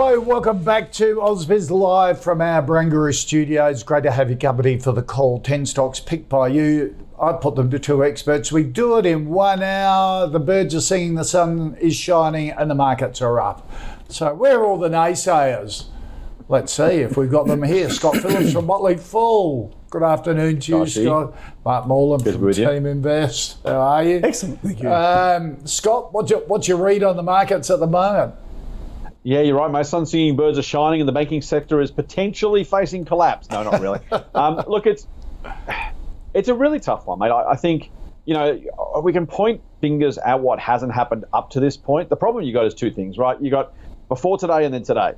Hello, welcome back to Ausbiz Live from our Barangaroo studios. Great to have your company for the call. 10 stocks picked by you. I put them to two experts. We do it in one hour. The birds are singing, the sun is shining, and the markets are up. So, where are all the naysayers? Let's see if we've got them here. Scott Phillips from Motley Fool. Good afternoon to you, Nice to you. Scott. Mark Moreland Good to from be with you. Team Invest. How are you? Excellent, thank you. Um, Scott, what's your, what's your read on the markets at the moment? Yeah, you're right. My sun singing birds are shining, and the banking sector is potentially facing collapse. No, not really. um, look, it's it's a really tough one, mate. I, I think you know we can point fingers at what hasn't happened up to this point. The problem you got is two things, right? You got before today and then today.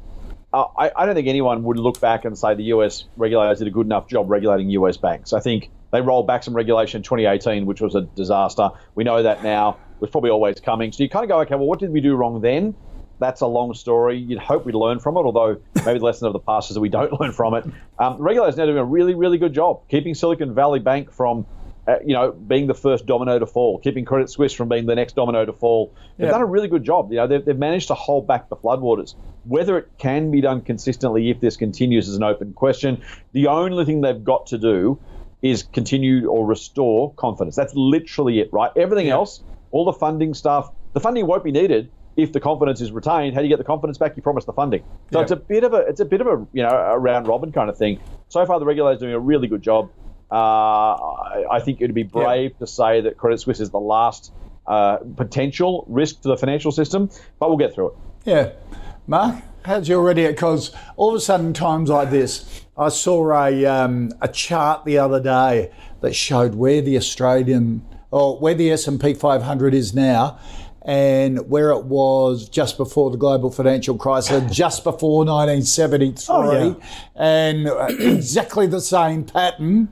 Uh, I, I don't think anyone would look back and say the US regulators did a good enough job regulating US banks. I think they rolled back some regulation in 2018, which was a disaster. We know that now. It was probably always coming. So you kind of go, okay, well, what did we do wrong then? That's a long story. You'd hope we'd learn from it, although maybe the lesson of the past is that we don't learn from it. Um, regulators now doing a really, really good job keeping Silicon Valley Bank from, uh, you know, being the first domino to fall, keeping Credit Suisse from being the next domino to fall. They've Yeah. done a really good job. You know, they've, they've managed to hold back the floodwaters. Whether it can be done consistently if this continues is an open question. The only thing they've got to do is continue or restore confidence. That's literally it, right? Everything else, all the funding stuff, the funding won't be needed if the confidence is retained. How do you get the confidence back? You promise the funding. So Yeah. it's a bit of a it's a bit of a you know a round robin kind of thing. So far, the regulator's doing a really good job. Uh, I, I think it'd be brave to say that Credit Suisse is the last uh, potential risk to the financial system, but we'll get through it. Yeah. Mark, how's your ready? Because all of a sudden, times like this, I saw a, um, a chart the other day that showed where the Australian, or where the S&P 500 is now and where it was just before the global financial crisis, just before 1973, Oh, yeah. and uh, exactly the same pattern,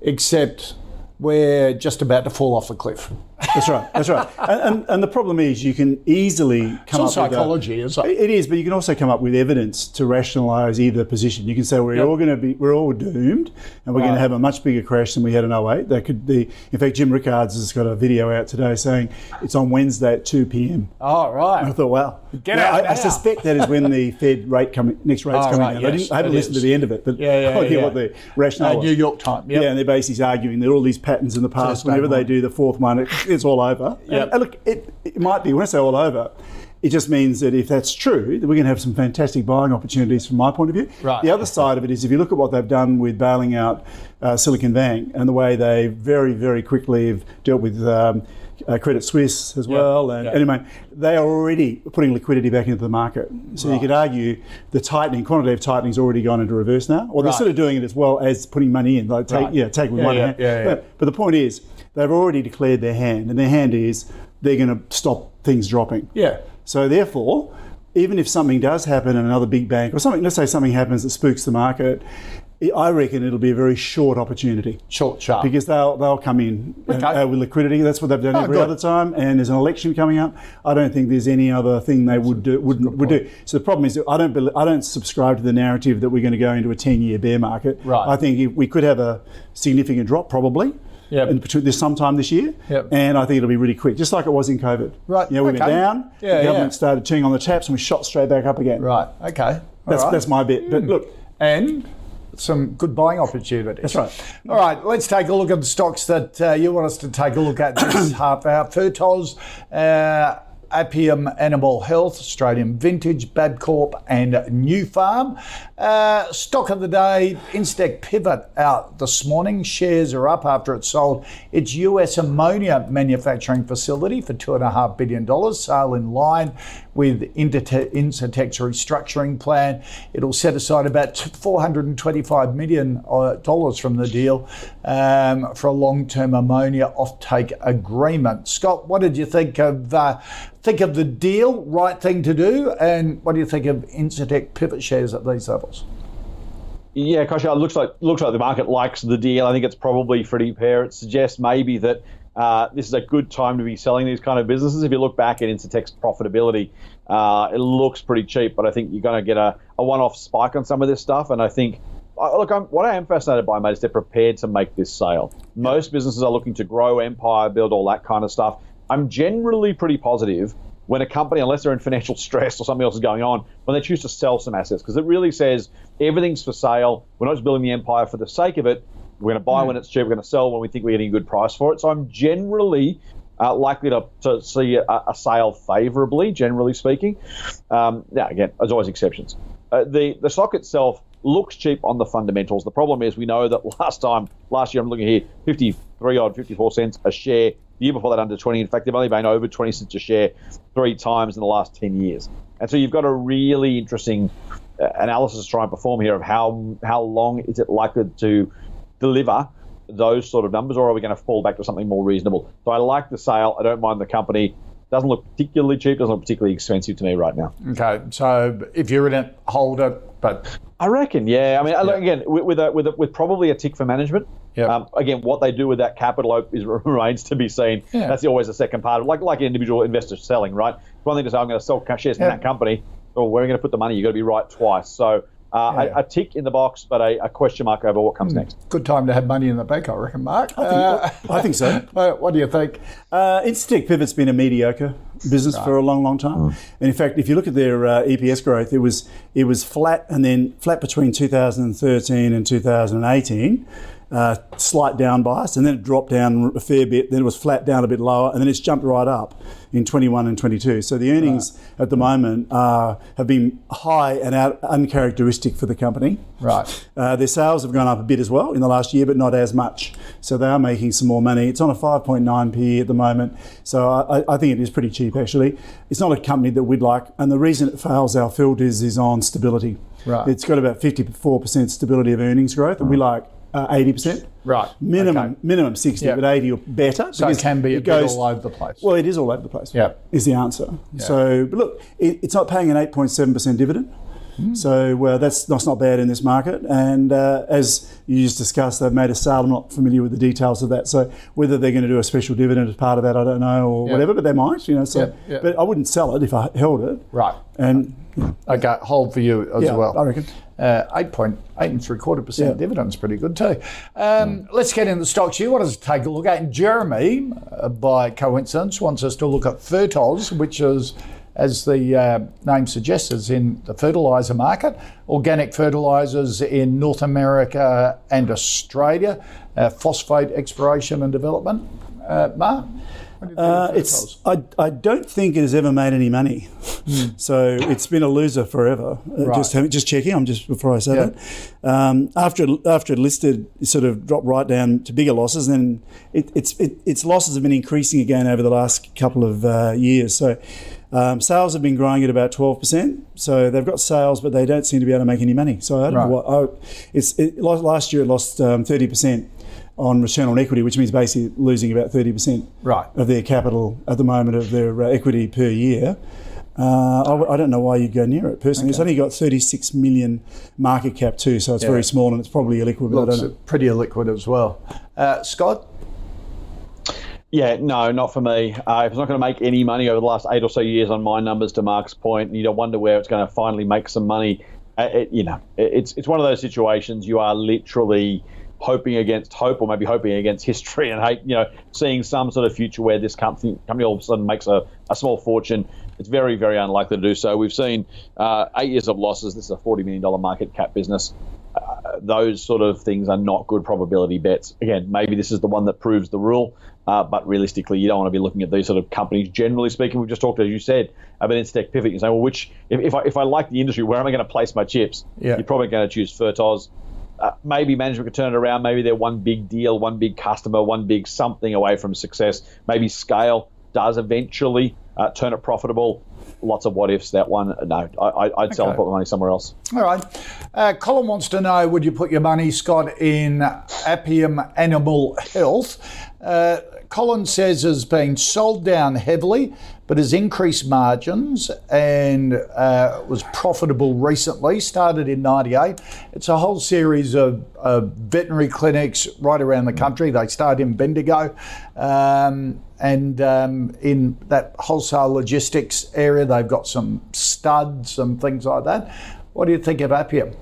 except we're just about to fall off the cliff. That's right. That's right. And, and, and the problem is, you can easily come all up with psychology, it? It is, but you can also come up with evidence to rationalise either position. You can say we're all going to be, we're all doomed, and we're going to have a much bigger crash than we had in 08. That could be. In fact, Jim Rickards has got a video out today saying it's on Wednesday at 2 p.m. Oh, right. I thought, wow. Get Now, out I. I suspect that is when the Fed rate coming next rate's Oh, coming right, out. I, didn't, I haven't listened is. to the end of it, but Yeah, yeah, I'll hear yeah. what the rationale Uh. New York Times. Yep. Yeah, and they're basically arguing that all these patterns in the past, day whenever they do the fourth one, it, it's all over. Yep. And, and look, it, it might be, when I say all over, it just means that if that's true, that we're going to have some fantastic buying opportunities from my point of view. Right. The other side of it is if you look at what they've done with bailing out uh, Silicon Bank and the way they very, very quickly have dealt with um, uh, Credit Suisse as well. And yeah. anyway, they are already putting liquidity back into the market. So you could argue the tightening, quantitative tightening, has already gone into reverse now. Or they're Right. sort of doing it as well as putting money in, like take, Right. yeah, take with Yeah, one yeah, hand. But, but the point is, they've already declared their hand, and their hand is they're going to stop things dropping. Yeah. So therefore, even if something does happen in another big bank, or something, let's say something happens that spooks the market, I reckon it'll be a very short opportunity Short, sharp. because they'll they'll come in and- Okay. uh, with liquidity. That's what they've done Oh, every good. other time. And there's an election coming up. I don't think there's any other thing they would do wouldn't would do. So the problem is I don't bel I don't subscribe to the narrative that we're going to go into a 10 year bear market. Right. I think if we could have a significant drop probably. Yep. in this sometime this year, Yep. and I think it'll be really quick, just like it was in COVID. Right, You know, we okay. went down, Yeah, the government yeah. started turning on the taps, and we shot straight back up again. Right. Okay. All That's right. that's my bit. But look, and some good buying opportunities. That's right. All right, let's take a look at the stocks that uh, you want us to take a look at this half hour. Fertoz, uh, Apiam Animal Health, Australian Vintage, Bapcor, and Nufarm. Uh, stock of the day, Incitec Pivot out this morning. Shares are up after it sold its US ammonia manufacturing facility for $2.5 billion. Sale in line with Incitec's restructuring plan. It'll set aside about $425 million uh, from the deal um, for a long-term ammonia offtake agreement. Scott, what did you think of uh, think of the deal? Right thing to do, and what do you think of Incitec pivot shares at these levels? Yeah, Kosha, it looks like looks like the market likes the deal. I think it's probably pretty fair. It suggests maybe that uh, this is a good time to be selling these kind of businesses. If you look back at Incitec's profitability, uh, it looks pretty cheap, but I think you're going to get a, a one-off spike on some of this stuff. And I think, look, I'm, what I am fascinated by, mate, is they're prepared to make this sale. Most businesses are looking to grow, empire, build all that kind of stuff. I'm generally pretty positive when a company, unless they're in financial stress or something else is going on, when they choose to sell some assets, because it really says everything's for sale. We're not just building the empire for the sake of it. We're going to buy mm. when it's cheap. We're going to sell when we think we're getting a good price for it. So I'm generally uh, likely to, to see a, a, sale favourably, generally speaking. Um, now, again, there's always exceptions. Uh, the the stock itself looks cheap on the fundamentals. The problem is we know that last time, last year, I'm looking here, 53 odd, 54 cents a share. The year before that, under 20. In fact, they've only been over 20 cents a share three times in the last 10 years. And so you've got a really interesting analysis to try and perform here of how how long is it likely to deliver those sort of numbers, or are we going to fall back to something more reasonable? So I like the sale. I don't mind the company. Doesn't look particularly cheap. Doesn't look particularly expensive to me right now. Okay, so if you're in it, hold it. But I reckon, yeah. I mean, yeah. again, with with, a, with, a, with probably a tick for management. Yeah. Um, again, what they do with that capital is remains to be seen. Yeah. That's always the second part of like like an individual investor selling, right? One thing to say, I'm going to sell shares in that company. Or where are you going to put the money? You've got to be right twice. So uh, yeah. a, a, tick in the box, but a, a, question mark over what comes mm. next. Good time to have money in the bank, I reckon, Mark. I think, uh, I think so. what do you think? Uh, Incitec Pivot's been a mediocre business right. for a long, long time. Mm. And in fact, if you look at their uh, EPS growth, it was it was flat and then flat between 2013 and 2018 uh, slight down bias, and then it dropped down a fair bit. Then it was flat down a bit lower, and then it's jumped right up in 21 and 22. So the earnings right. at the moment uh, have been high and out, uncharacteristic for the company. Right. Uh, their sales have gone up a bit as well in the last year, but not as much. So they are making some more money. It's on a 5.9 p at the moment. So I, I think it is pretty cheap actually. It's not a company that we'd like, and the reason it fails our filters is on stability. Right. It's got about 54% stability of earnings growth, and we like uh, eighty percent. Right. Minimum, okay. minimum sixty, yep. but eighty or better. So it can be a it goes, all over the place. Well, it is all over the place. Yeah, is the answer. Yep. So, but look, it, it's not paying an eight point seven percent dividend. Mm. So uh, that's, that's not bad in this market. And uh, as you just discussed, they've made a sale. I'm not familiar with the details of that. So whether they're going to do a special dividend as part of that, I don't know, or yep. whatever. But they might, you know. So, yep. Yep. but I wouldn't sell it if I held it. Right. And okay, hold for you as yeah, well. I reckon. Uh, eight point eight and three quarter percent dividends, pretty good too. Um, mm. Let's get into the stocks you want us to take a look at. And Jeremy, uh, by coincidence, wants us to look at Fertoz, which is, as the uh, name suggests, is in the fertilizer market. Organic fertilizers in North America and Australia, uh, phosphate exploration and development. Uh, Mark. Uh, it's I, I don't think it has ever made any money, mm. so it's been a loser forever. Uh, right. Just just checking. I'm just before I say that. Um, after it, after it listed, it sort of dropped right down to bigger losses. and it, it's it, its losses have been increasing again over the last couple of uh, years. So. Um, sales have been growing at about 12%. So they've got sales, but they don't seem to be able to make any money. So I don't right. know what. I, it's, it, last year it lost um, 30% on return on equity, which means basically losing about 30% right. of their capital at the moment of their uh, equity per year. Uh, I, I, don't know why you'd go near it personally. Okay. It's only got 36 million market cap too, so it's yeah. very small and it's probably illiquid. Looks I don't know. pretty illiquid as well. Uh, Scott? Yeah, no, not for me. Uh, if it's not going to make any money over the last eight or so years on my numbers, to Mark's point, and you don't wonder where it's going to finally make some money, uh, it, you know, it, it's it's one of those situations you are literally – hoping against hope or maybe hoping against history and you know seeing some sort of future where this company company all of a sudden makes a, a small fortune it's very very unlikely to do so we've seen uh, eight years of losses this is a 40 million dollar market cap business uh, those sort of things are not good probability bets again maybe this is the one that proves the rule uh, but realistically, you don't want to be looking at these sort of companies. Generally speaking, we've just talked, as you said, about Incitec Pivot. You say, well, which if, if I, if I like the industry, where am I going to place my chips? Yeah. You're probably going to choose Fertoz uh, maybe management could turn it around. Maybe they're one big deal, one big customer, one big something away from success. Maybe scale does eventually uh, turn it profitable. Lots of what ifs. That one, no, I, would sell and put my money somewhere else. All right. Uh, Colin wants to know: Would you put your money, Scott, in Apiam Animal Health? Uh, Colin says has been sold down heavily, but has increased margins and uh, was profitable recently. Started in '98. It's a whole series of, of, veterinary clinics right around the country. They start in Bendigo, um, and um, in that wholesale logistics area, they've got some studs and things like that. What do you think of Apiam?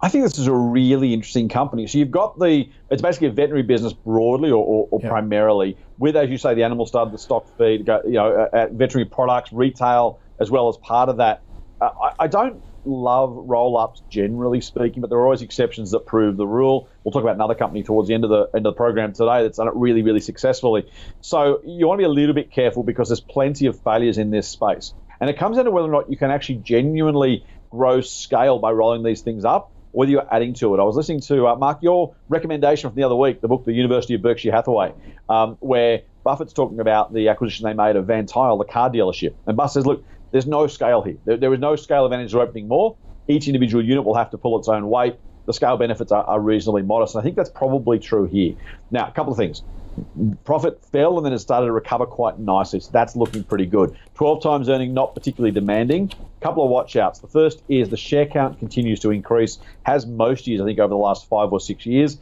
I think this is a really interesting company. So you've got the it's basically a veterinary business broadly or, or, or primarily with, as you say, the animal stud, the stock feed, you know, uh, veterinary products, retail as well as part of that. Uh, I, I, don't love roll ups generally speaking, but there are always exceptions that prove the rule. We'll talk about another company towards the end of the end of the program today that's done it really, really successfully. So you want to be a little bit careful because there's plenty of failures in this space, and it comes down to whether or not you can actually genuinely grow scale by rolling these things up whether you're adding to it. I was listening to, uh, Mark, your recommendation from the other week, the book, The University of Berkshire Hathaway, um, where Buffett's talking about the acquisition they made of Van Tuyl, the car dealership. And Buffett says, look, there's no scale here. There, there is no scale advantage to opening more. Each individual unit will have to pull its own weight. The scale benefits are, are reasonably modest. And I think that's probably true here. Now, a couple of things profit fell and then it started to recover quite nicely. So that's looking pretty good. 12 times earning, not particularly demanding. Couple of watchouts. The first is the share count continues to increase, has most years, I think, over the last five or six years.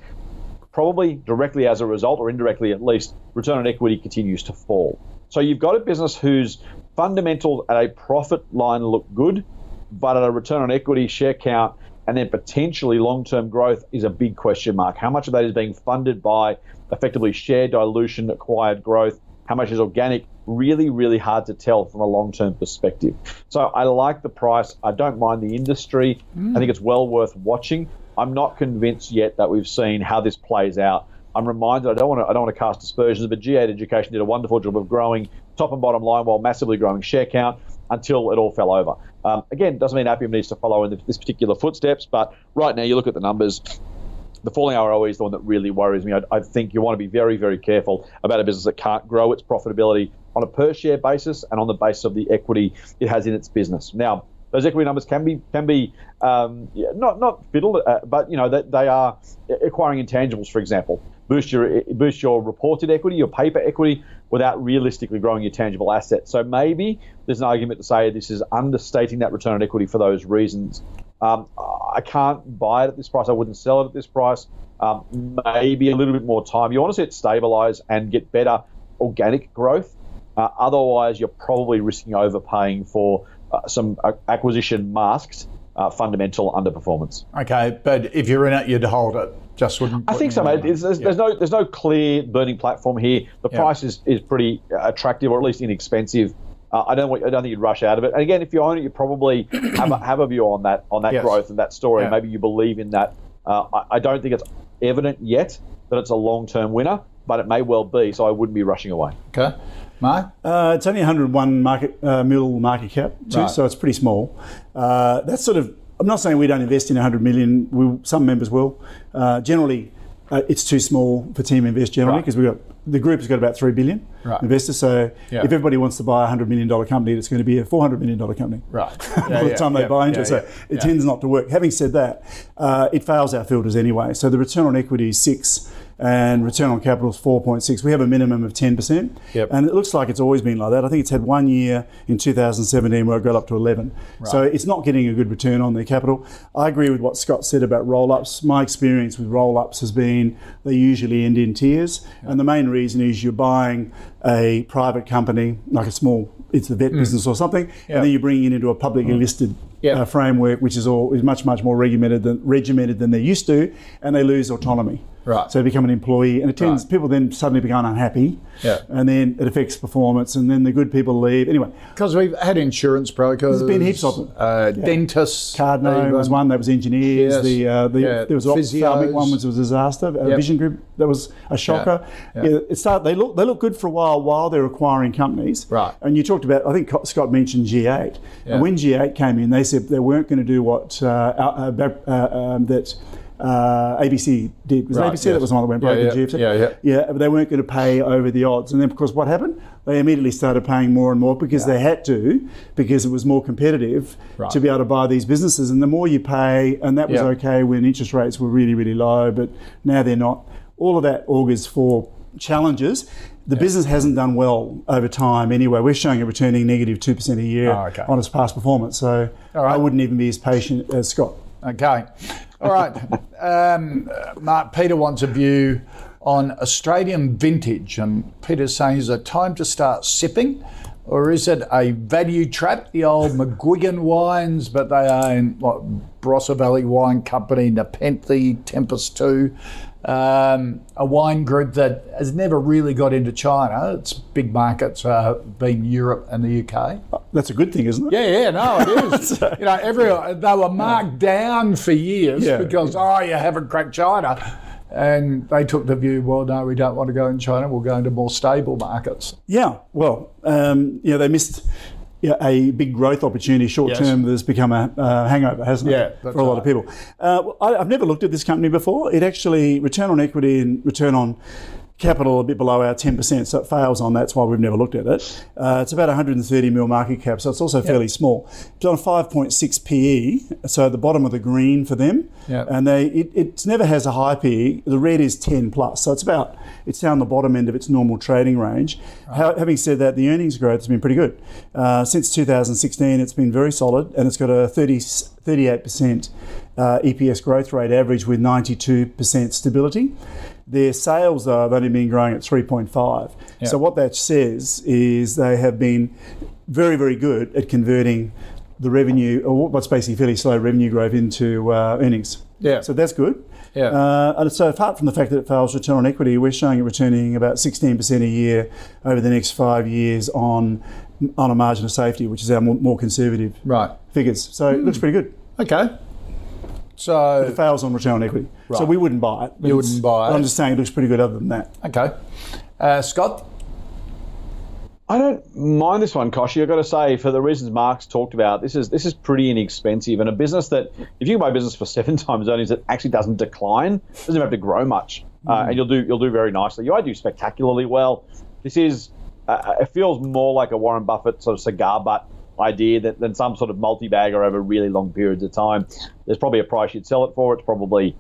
Probably directly as a result, or indirectly at least, return on equity continues to fall. So you've got a business whose fundamental at a profit line look good, but at a return on equity share count and then potentially long term growth is a big question mark. How much of that is being funded by effectively share dilution, acquired growth? How much is organic? Really, really hard to tell from a long term perspective. So I like the price. I don't mind the industry. Mm. I think it's well worth watching. I'm not convinced yet that we've seen how this plays out. I'm reminded I don't want to I don't want to cast aspersions, but G8 Education did a wonderful job of growing top and bottom line while massively growing share count until it all fell over. Um, again, doesn't mean Apiam needs to follow in this particular footsteps, but right now you look at the numbers. The falling ROE is the one that really worries me. I, I think you want to be very, very careful about a business that can't grow its profitability on a per share basis and on the basis of the equity it has in its business. Now, those equity numbers can be can be um, not not fiddled, uh, but you know that they, they are acquiring intangibles, for example boost your boost your reported equity, your paper equity, without realistically growing your tangible assets. So maybe there's an argument to say this is understating that return on equity for those reasons. Um, I can't buy it at this price. I wouldn't sell it at this price. Um, maybe a little bit more time. You want to see it stabilize and get better organic growth. Uh, otherwise, you're probably risking overpaying for uh, some uh, acquisition masked uh, fundamental underperformance. Okay, but if you're in it, you'd hold it. Just wouldn't. I think so, mate. There's, there's, yeah. no there's no clear burning platform here. The yeah. price is, is pretty attractive, or at least inexpensive. Uh, I don't want, I don't think you'd rush out of it. And again, if you own it, you probably have a, have a view on that on that yes. growth and that story. Yeah. Maybe you believe in that. Uh, I, I don't think it's evident yet that it's a long term winner, but it may well be. So I wouldn't be rushing away. Okay. Mark? Uh, it's only 101 market uh, mil market cap, too, right. so it's pretty small. Uh, that's sort of I'm not saying we don't invest in 100 million. We, some members will. Uh, generally, uh, it's too small for Team Invest generally because right. we've got the group has got about three billion right. investors. So yeah. if everybody wants to buy a hundred million dollar company, it's going to be a four hundred million dollar company. Right. Yeah, by the yeah, time they buy into it, so it tends not to work. Having said that, uh, it fails our filters anyway. So the return on equity is six and return on capital is 4.6. We have a minimum of 10%. Yep. And it looks like it's always been like that. I think it's had one year in 2017 where it got up to 11. Right. So it's not getting a good return on their capital. I agree with what Scott said about roll ups. My experience with roll ups has been they usually end in tears. Yep. And the main reason is you're buying a private company, like a small, it's the vet mm. business or something, yep. and then you're bringing it into a publicly mm. listed uh, framework, which is all is much much more regimented than regimented than they're used to, and they lose autonomy. Right. So they become an employee, and it tends right. people then suddenly become unhappy. Yeah. And then it affects performance, and then the good people leave. Anyway, because we've had insurance brokers, there's been heaps of them. Uh, yeah. Dentists. Cardno was one that was engineers. Yes. The, uh, the yeah. there was ophthalmic one was a disaster. A yep. Vision Group that was a shocker. Yeah. yeah. it started. They look they look good for a while while they're acquiring companies. Right. And you talked about I think Scott mentioned G8, and when G8 came in, they said they weren't going to do what uh, uh, uh, um, that uh, ABC did. Was Right, ABC yes. that was the one that went broke Yeah, in yeah, GFC? yeah, yeah. Yeah, but they weren't going to pay over the odds. And then, of course, what happened? They immediately started paying more and more because they had to, because it was more competitive Right. to be able to buy these businesses. And the more you pay, and that was Yeah. okay when interest rates were really, really low, but now they're not. All of that augurs for challenges. The business hasn't done well over time anyway. We're showing it returning negative 2% a year Oh, okay. on its past performance. So right. I wouldn't even be as patient as Scott. Okay. All right. Um, Mark, Peter wants a view on Australian vintage. And Peter's saying, is it time to start sipping? Or is it a value trap? The old McGuigan wines, but they own what, Barossa Valley Wine Company, Nepenthe, Tempus Two, um, a wine group that has never really got into China. Its big markets uh, been Europe and the UK. That's a good thing, isn't it? Yeah, yeah, no, it is. you know, every they were marked down for years Yeah. because oh, you haven't cracked China, and they took the view, well, no, we don't want to go in China. We'll go into more stable markets. Yeah, well, um, you know, they missed yeah, a big growth opportunity short Yes. term that's become a uh, hangover, hasn't Yeah, it? for a lot of people. Uh, I, I've never looked at this company before. It actually, return on equity and return on capital a bit below our 10%, so it fails on. That's why we've never looked at it. Uh, it's about 130 mil market cap, so it's also fairly small. It's on a 5.6 PE, so at the bottom of the green for them. Yeah. And they it, it never has a high PE. The red is 10 plus, so it's about it's down the bottom end of its normal trading range. How, having said that, the earnings growth has been pretty good. Uh, since 2016, it's been very solid, and it's got a 30, 38% uh, EPS growth rate average with 92% stability. Their sales though have only been growing at 3.5. Yeah. So what that says is they have been very, very good at converting the revenue, or what's basically fairly slow revenue growth into uh, earnings. Yeah. So that's good. Yeah. Uh, and so apart from the fact that it fails return on equity, we're showing it returning about 16% a year over the next five years on on a margin of safety, which is our more, more conservative Right. figures. So it looks pretty good. Okay. So It fails on return on equity. So we wouldn't buy it. You wouldn't buy but I'm just saying it looks pretty good other than that. okay, uh, Scott. I don't mind this one, Koshy. I've got to say, for the reasons Mark's talked about, this is this is pretty inexpensive, and a business that if you can buy a business for seven times earnings it actually doesn't decline, doesn't have to grow much, uh, and you'll do you'll do very nicely. You I do spectacularly well. This is uh, it feels more like a Warren Buffett sort of cigar butt idea than, than some sort of multi-bagger over really long periods of time. There's probably a price you'd sell it for. It's probably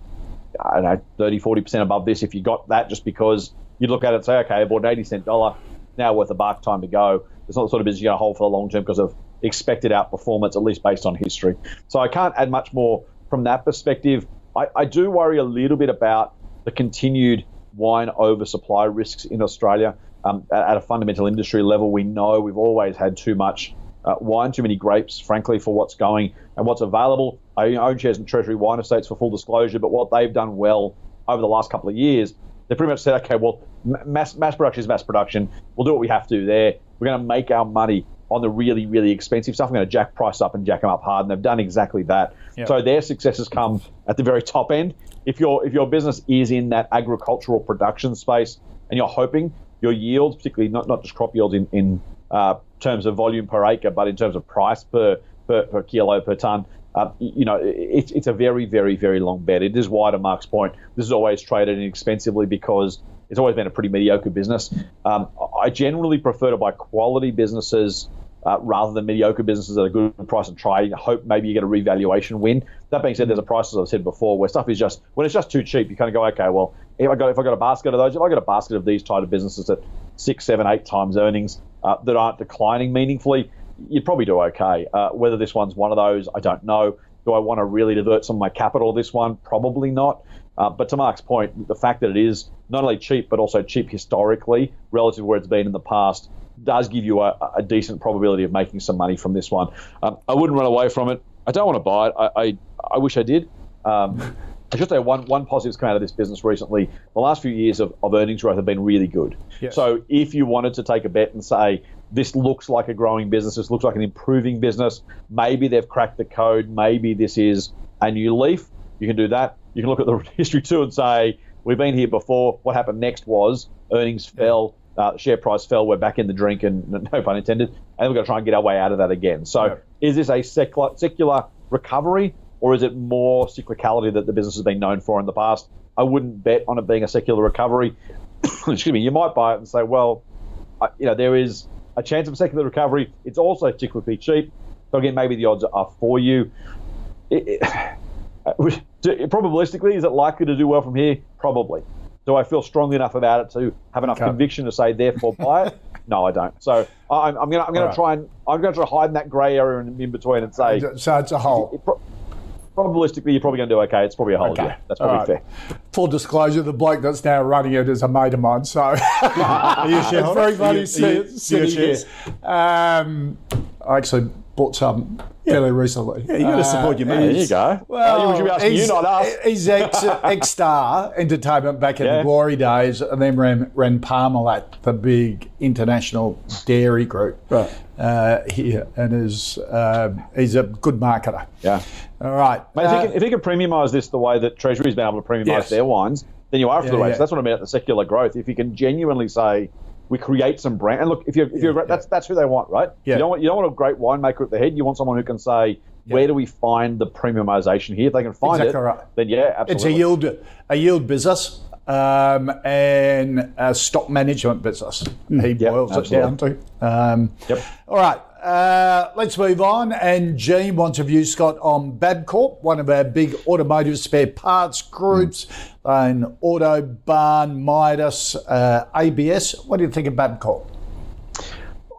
I don't know, 30, 40% above this if you got that just because you'd look at it and say, okay, I bought an 80 cent dollar, now worth a buck, time to go. It's not the sort of business you're going to hold for the long term because of expected outperformance, at least based on history. So I can't add much more from that perspective. I, I do worry a little bit about the continued wine oversupply risks in Australia. Um, at, a fundamental industry level, we know we've always had too much uh, wine, too many grapes, frankly, for what's going and what's available. I own shares in Treasury Wine Estates for full disclosure, but what they've done well over the last couple of years, they pretty much said, okay, well, mass, mass production is mass production. We'll do what we have to there. We're going to make our money on the really, really expensive stuff. We're going to jack price up and jack them up hard, and they've done exactly that. So their successes come at the very top end. If your if your business is in that agricultural production space, and you're hoping your yields, particularly not, not just crop yields in, in uh, terms of volume per acre, but in terms of price per per, per kilo per ton. Uh, you know, it's it's a very very very long bet. It is wide. To Mark's point, this is always traded inexpensively because it's always been a pretty mediocre business. Um, I generally prefer to buy quality businesses uh, rather than mediocre businesses at a good price and try hope maybe you get a revaluation win. That being said, there's a price as I've said before where stuff is just when it's just too cheap, you kind of go, okay, well, if I got if I got a basket of those, if I got a basket of these type of businesses at six, seven, eight times earnings uh, that aren't declining meaningfully, you'd probably do okay. Uh, whether this one's one of those, I don't know. Do I want to really divert some of my capital this one? Probably not. Uh, but to Mark's point, the fact that it is not only cheap but also cheap historically relative to where it's been in the past does give you a, a decent probability of making some money from this one. Um, I wouldn't run away from it. I don't want to buy it. I, I, I wish I did. Um, I should say one one positive's come out of this business recently. The last few years of, of earnings growth have been really good. Yes. So if you wanted to take a bet and say this looks like a growing business, this looks like an improving business, maybe they've cracked the code, maybe this is a new leaf. You can do that. You can look at the history too and say we've been here before. What happened next was earnings fell, uh, share price fell. We're back in the drink, and no pun intended. And we're going to try and get our way out of that again. So Yeah. is this a secular, secular recovery? or is it more cyclicality that the business has been known for in the past? I wouldn't bet on it being a secular recovery. Excuse me. You might buy it and say, well, you know, there is a chance of a secular recovery. It's also cyclically cheap. So again, maybe the odds are for you. It, it, probabilistically, is it likely to do well from here? Probably. Do I feel strongly enough about it to have enough okay. conviction to say therefore buy it? No, I don't. So I'm, I'm gonna I'm gonna right. try and I'm gonna try to hide in that grey area in, in, between and say. So it's a hole. It, probabilistically, you're probably going to do okay. It's probably a hole. Okay. Yeah, that's probably right. fair. Full disclosure: the bloke that's now running it is a mate of mine. So are you very funny sitting here. Um, I actually bought some fairly recently. Yeah, you got to support your uh, mate. There you go. Well, you should be asking you, not us. He's ex, ex-star entertainment back in yeah. the glory days, and then ran, ran Parmalat, the big international dairy group right. uh, here, and is uh, he's a good marketer. Yeah. All right. Mate, if, he uh, can, if you can premiumise this the way that Treasury's been able to premiumise yes. their wines, then you are for yeah, the race. Yeah. That's what I mean about the secular growth. If you can genuinely say we create some brand. And look, if you're, if you're yeah, that's that's who they want, right? Yeah. You don't want you don't want a great winemaker at the head. You want someone who can say, yeah. where do we find the premiumization here? If they can find exactly it, right. then yeah, absolutely. It's a yield a yield business um, and a stock management business. Mm. He boils absolutely. it down to. Um, yep. All right. Uh, let's move on. And Gene wants a view, Scott, on Bapcor, one of our big automotive spare parts groups, mm. and Autobarn, Midas, uh, ABS. What do you think of Bapcor?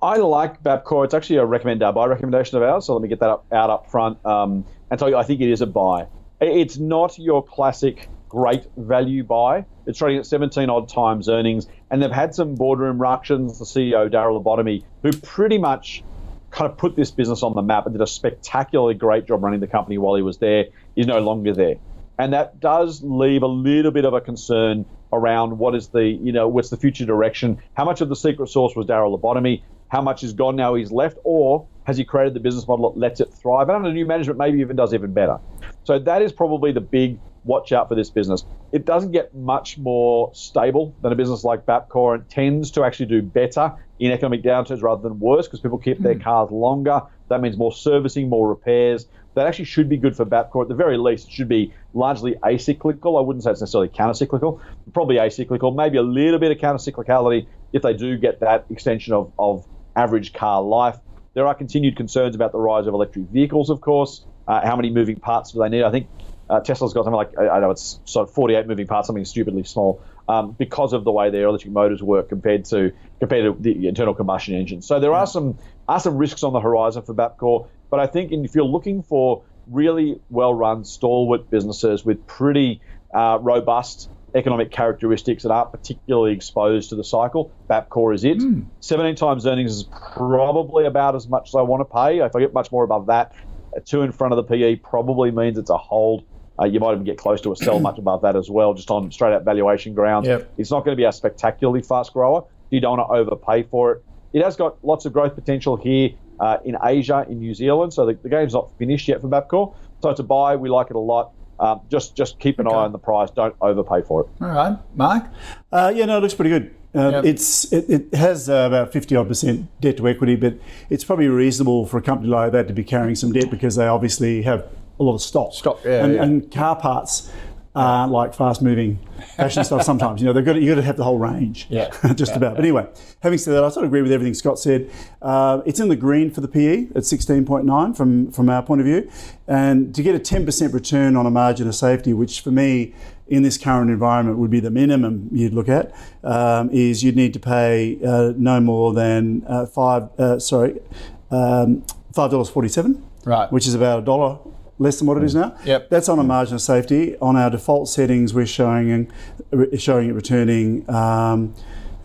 I like Babcorp. It's actually a recommend uh, buy recommendation of ours. So let me get that up, out up front um, and tell you, I think it is a buy. It's not your classic great value buy. It's trading at 17 odd times earnings, and they've had some boardroom ructions. The CEO Darryl Abotomey, who pretty much kind of put this business on the map and did a spectacularly great job running the company while he was there, is no longer there. And that does leave a little bit of a concern around what is the, you know, what's the future direction? How much of the secret sauce was Darryl Abotomey? How much is gone now he's left? Or has he created the business model that lets it thrive? And under new management, maybe even does even better. So that is probably the big watch out for this business. It doesn't get much more stable than a business like Bapcor and tends to actually do better in economic downturns rather than worse because people keep their hmm. cars longer. That means more servicing, more repairs. That actually should be good for Bapcor. At the very least, it should be largely acyclical. I wouldn't say it's necessarily countercyclical, probably acyclical, maybe a little bit of countercyclicality if they do get that extension of, of average car life. There are continued concerns about the rise of electric vehicles, of course. Uh, how many moving parts do they need? I think uh, Tesla's got something like I know it's sort of 48 moving parts, something stupidly small, um, because of the way their electric motors work compared to compared to the internal combustion engine. So there are some are some risks on the horizon for Bapcor, but I think if you're looking for really well-run, stalwart businesses with pretty uh, robust economic characteristics that aren't particularly exposed to the cycle, Bapcor is it. Mm. 17 times earnings is probably about as much as I want to pay. If I get much more above that, two in front of the PE probably means it's a hold. Uh, you might even get close to a sell much above that as well, just on straight up valuation grounds. Yep. It's not going to be a spectacularly fast grower. You don't want to overpay for it. It has got lots of growth potential here uh, in Asia, in New Zealand. So the, the, game's not finished yet for Bapcor. So it's a buy. We like it a lot. Um, just just keep an okay. eye on the price. Don't overpay for it. All right, Mark. Uh, yeah, no, it looks pretty good. Uh, yep. It's it, it has uh, about fifty odd percent debt to equity, but it's probably reasonable for a company like that to be carrying some debt because they obviously have a lot of stock. Stock, yeah, and, yeah. and car parts are like fast moving fashion stuff sometimes. You know, they've got to, you've got to have the whole range. Yeah. just yeah, about. Yeah. But anyway, having said that, I sort of agree with everything Scott said. Uh, it's in the green for the PE at 16.9 from, from our point of view. And to get a 10% return on a margin of safety, which for me, in this current environment would be the minimum you'd look at, um, is you'd need to pay uh, no more than uh, five, uh, sorry, um, $5.47. Right. Which is about a dollar less than what it is now. Yep. That's on a margin of safety. On our default settings, we're showing showing it returning. Um,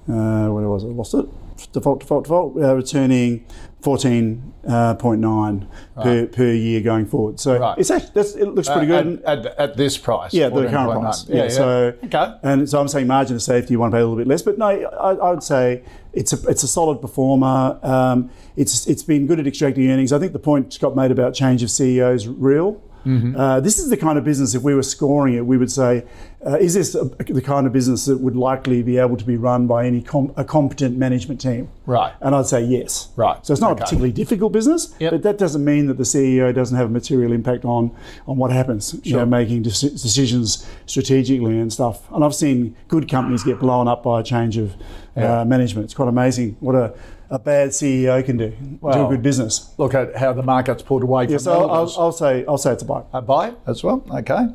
uh, where was it? Lost it. Default, default, default. Uh, returning 14.9 uh, right. per, per year going forward. So right. it's actually, it looks pretty uh, good. At, at, at, this price? Yeah, the current price. Yeah, yeah, So, okay. And so I'm saying margin of safety, you want to pay a little bit less. But no, I, I would say it's a, it's a solid performer. Um, it's, it's been good at extracting earnings. I think the point Scott made about change of CEO is real. Mm-hmm. Uh, this is the kind of business, if we were scoring it, we would say, uh, is this a, the kind of business that would likely be able to be run by any com- a competent management team? Right. And I'd say yes. Right. So it's not Okay. a particularly difficult business, Yep. but that doesn't mean that the CEO doesn't have a material impact on on what happens. You know, Sure. making deci- decisions strategically and stuff. And I've seen good companies get blown up by a change of Yeah. uh, management. It's quite amazing what a, a bad CEO can do to Well, a good business. Look at how the market's pulled away from Yeah, so I'll. I'll, say I'll say it's a buy. A buy as well. Okay.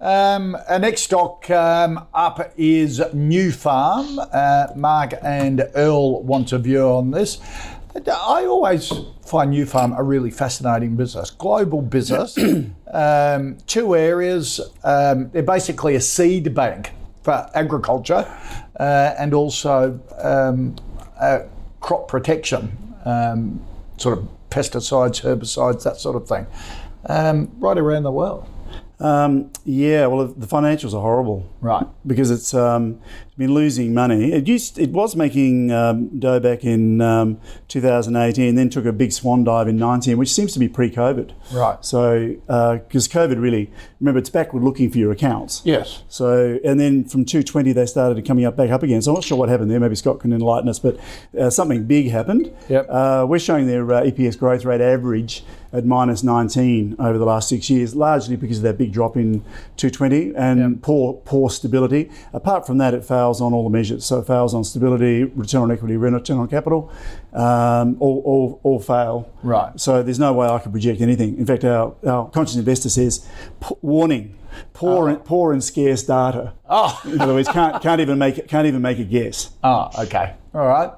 Um, our next stock um, up is Nufarm. Uh, Mark and Earl want a view on this. I always find Nufarm a really fascinating business, global business. um, two areas. Um, they're basically a seed bank for agriculture uh, and also um, uh, crop protection, um, sort of pesticides, herbicides, that sort of thing, um, right around the world. Um, yeah, well, the financials are horrible. Right. Because it's um, been losing money. It used, it was making um, dough back in um, 2018, then took a big swan dive in 19, which seems to be pre-COVID. Right. So, because COVID really, remember, it's backward looking for your accounts. Yes. So, and then from 220, they started coming up back up again. So I'm not sure what happened there. Maybe Scott can enlighten us, but uh, something big happened. Yep. Uh, we're showing their uh, EPS growth rate average at minus 19 over the last six years, largely because of that big drop in 220 and poor poor stability. Apart from that, it fails on all the measures. So it fails on stability, return on equity, return on capital, um, all, all, all fail. Right. So there's no way I could project anything. In fact, our, our conscious investor says, "P- warning, poor, ah. and, poor and scarce data. Oh. In other words, can't, can't even make can't even make a guess. Oh, okay. All right.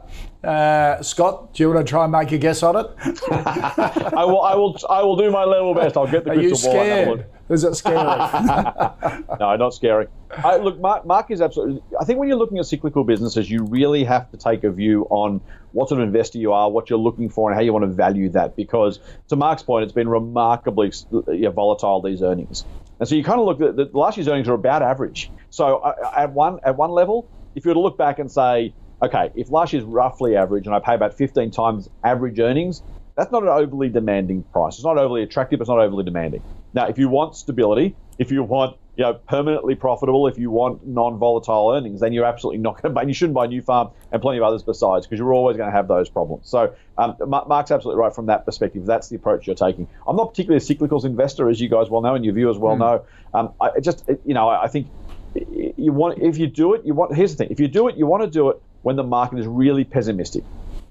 Uh, Scott, do you want to try and make a guess on it? I will, I will, I will do my level best. I'll get the Are you crystal ball. and have a look. scared? Is it scary? No, not scary. I, look, Mark, Mark is absolutely. I think when you're looking at cyclical businesses, you really have to take a view on what sort of investor you are, what you're looking for, and how you want to value that. Because to Mark's point, it's been remarkably yeah, volatile these earnings, and so you kind of look at the, the last year's earnings are about average. So uh, at one at one level, if you were to look back and say, okay, if last is roughly average, and I pay about 15 times average earnings, that's not an overly demanding price. It's not overly attractive. It's not overly demanding. Now, if you want stability, if you want you know permanently profitable, if you want non-volatile earnings, then you're absolutely not going to buy. And you shouldn't buy Nufarm and plenty of others besides, because you're always going to have those problems. So um, Mark's absolutely right from that perspective. That's the approach you're taking. I'm not particularly a cyclicals investor, as you guys well know, and your viewers well know. Um, I just you know I think you want if you do it, you want. Here's the thing: if you do it, you want to do it when the market is really pessimistic.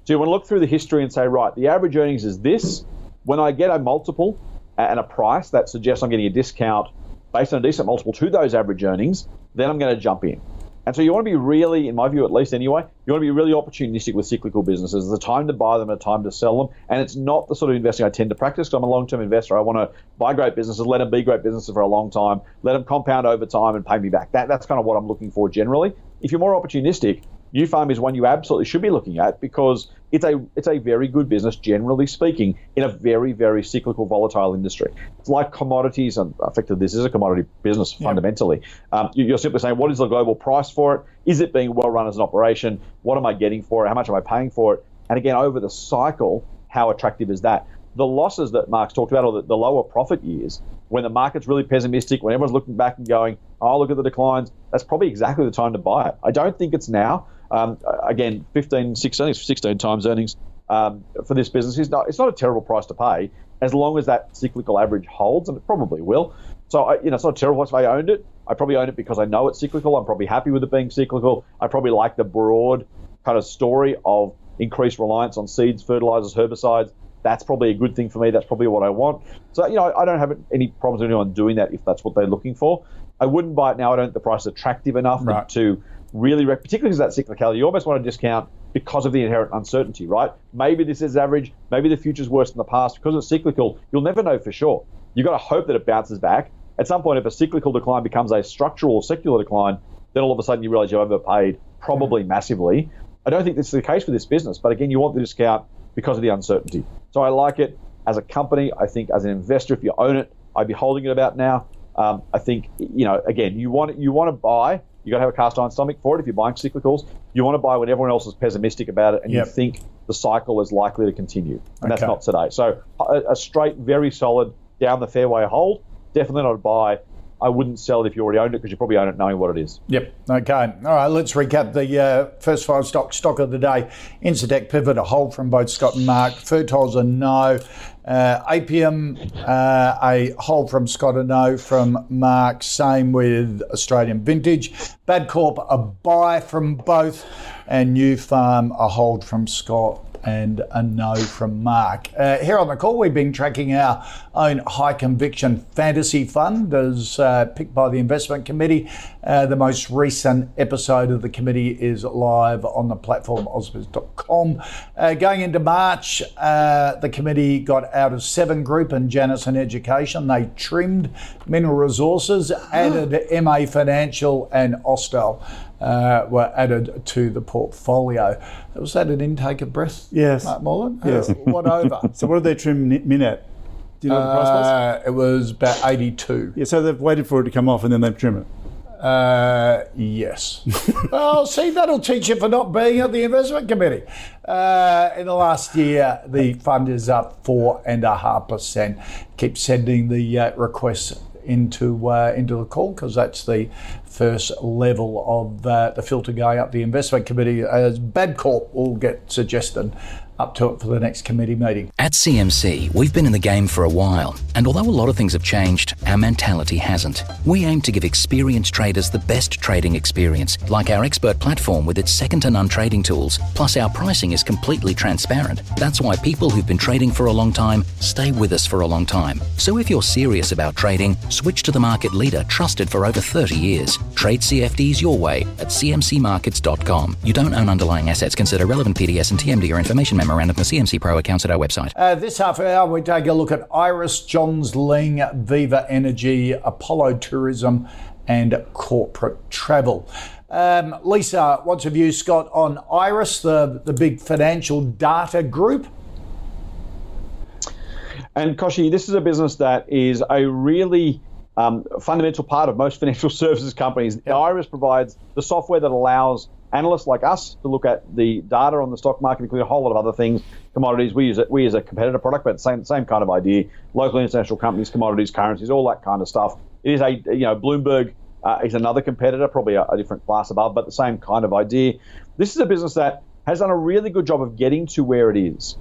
So you want to look through the history and say, right, the average earnings is this. When I get a multiple and a price that suggests I'm getting a discount based on a decent multiple to those average earnings, then I'm going to jump in. And so you want to be really, in my view at least anyway, you want to be really opportunistic with cyclical businesses. There's a time to buy them a time to sell them. And it's not the sort of investing I tend to practice because I'm a long term investor. I want to buy great businesses, let them be great businesses for a long time, let them compound over time and pay me back. That, that's kind of what I'm looking for generally. If you're more opportunistic, Nufarm is one you absolutely should be looking at because it's a it's a very good business, generally speaking, in a very very cyclical, volatile industry. It's like commodities, and effectively this is a commodity business fundamentally. Um, you- you're simply saying, what is the global price for it? Is it being well run as an operation? What am I getting for it? How much am I paying for it? And again, over the cycle, how attractive is that? The losses that Mark's talked about, or the, the lower profit years, when the market's really pessimistic, when everyone's looking back and going, oh, look at the declines, that's probably exactly the time to buy it. I don't think it's now. Um, again, 15, 16, 16 times earnings um, for this business is not, it's not a terrible price to pay as long as that cyclical average holds, and it probably will. So, I, you know, it's not terrible if I owned it. I probably own it because I know it's cyclical. I'm probably happy with it being cyclical. I probably like the broad kind of story of increased reliance on seeds, fertilizers, herbicides. That's probably a good thing for me. That's probably what I want. So, you know, I don't have any problems with anyone doing that if that's what they're looking for. I wouldn't buy it now. I don't think the price is attractive enough Right. to really, rec- particularly because of that cyclicality. You almost want to discount because of the inherent uncertainty, right? Maybe this is average. Maybe the future's worse than the past. Because it's cyclical, you'll never know for sure. You've got to hope that it bounces back. At some point, if a cyclical decline becomes a structural or secular decline, then all of a sudden you realize you've overpaid probably hmm. massively. I don't think this is the case for this business, but again, you want the discount because of the uncertainty. So I like it as a company. I think as an investor, if you own it, I'd be holding it about now. Um, I think you know again, you want you want to buy. You got to have a cast iron stomach for it. If you're buying cyclicals, you want to buy when everyone else is pessimistic about it, and Yep. you think the cycle is likely to continue, and that's not today. So a, a straight, very solid down the fairway hold. definitely not a buy. I wouldn't sell it if you already owned it because you probably own it knowing what it is. Yep. Okay. All right. Let's recap the uh, first five stock stock of the day. Incitec Pivot, a hold from both Scott and Mark. Fertoz, a no. Uh, Apiam, uh, a hold from Scott and no from Mark. Same with Australian Vintage. Bapcor, a buy from both. And Nufarm a hold from Scott and a no from Mark. Uh, here on the call, we've been tracking our own high conviction fantasy fund as uh, picked by the investment committee. Uh, the most recent episode of the committee is live on the platform ausbiz.com. Uh, going into March, uh, the committee got out of Seven Group and Janison Education. They trimmed Mineral Resources, added MA Financial and Austal uh, were added to the portfolio. Was that an intake of breath? Yes. Mark Moreland? Yes. Uh, what over? so what did they trim Min at? Do you know what the price was? Uh, it was about 82. Yeah, so they've waited for it to come off and then they've trimmed it. Uh, yes. well, see, that'll teach you for not being at the investment committee. Uh, in the last year, the fund is up four and a half percent. Keep sending the uh, requests into uh, into the call because that's the first level of uh, the filter going up the investment committee. As Bapcor will get suggested up to it for the next committee meeting. At CMC, we've been in the game for a while, and although a lot of things have changed, our mentality hasn't. We aim to give experienced traders the best trading experience, like our expert platform with its second to none trading tools. Plus, our pricing is completely transparent. That's why people who've been trading for a long time stay with us for a long time. So if you're serious about trading, switch to the market leader trusted for over 30 years. Trade CFDs your way at cmcmarkets.com. You don't own underlying assets. Consider relevant PDS and TMD or information memorandum for CMC Pro accounts at our website. Uh, this half hour, we take a look at Iress, Johns Lyng, Viva Energy, Apollo Tourism, and corporate travel. Um, Lisa, what's your view, Scott, on Iress, the, the big financial data group? And Koshi, this is a business that is a really um, fundamental part of most financial services companies. Yep. Iress provides the software that allows analysts like us to look at the data on the stock market, including a whole lot of other things, commodities. We use it, we use a competitor product, but same same kind of idea. Local international companies, commodities, currencies, all that kind of stuff. It is a you know Bloomberg uh, is another competitor, probably a, a different class above, but the same kind of idea. This is a business that has done a really good job of getting to where it is.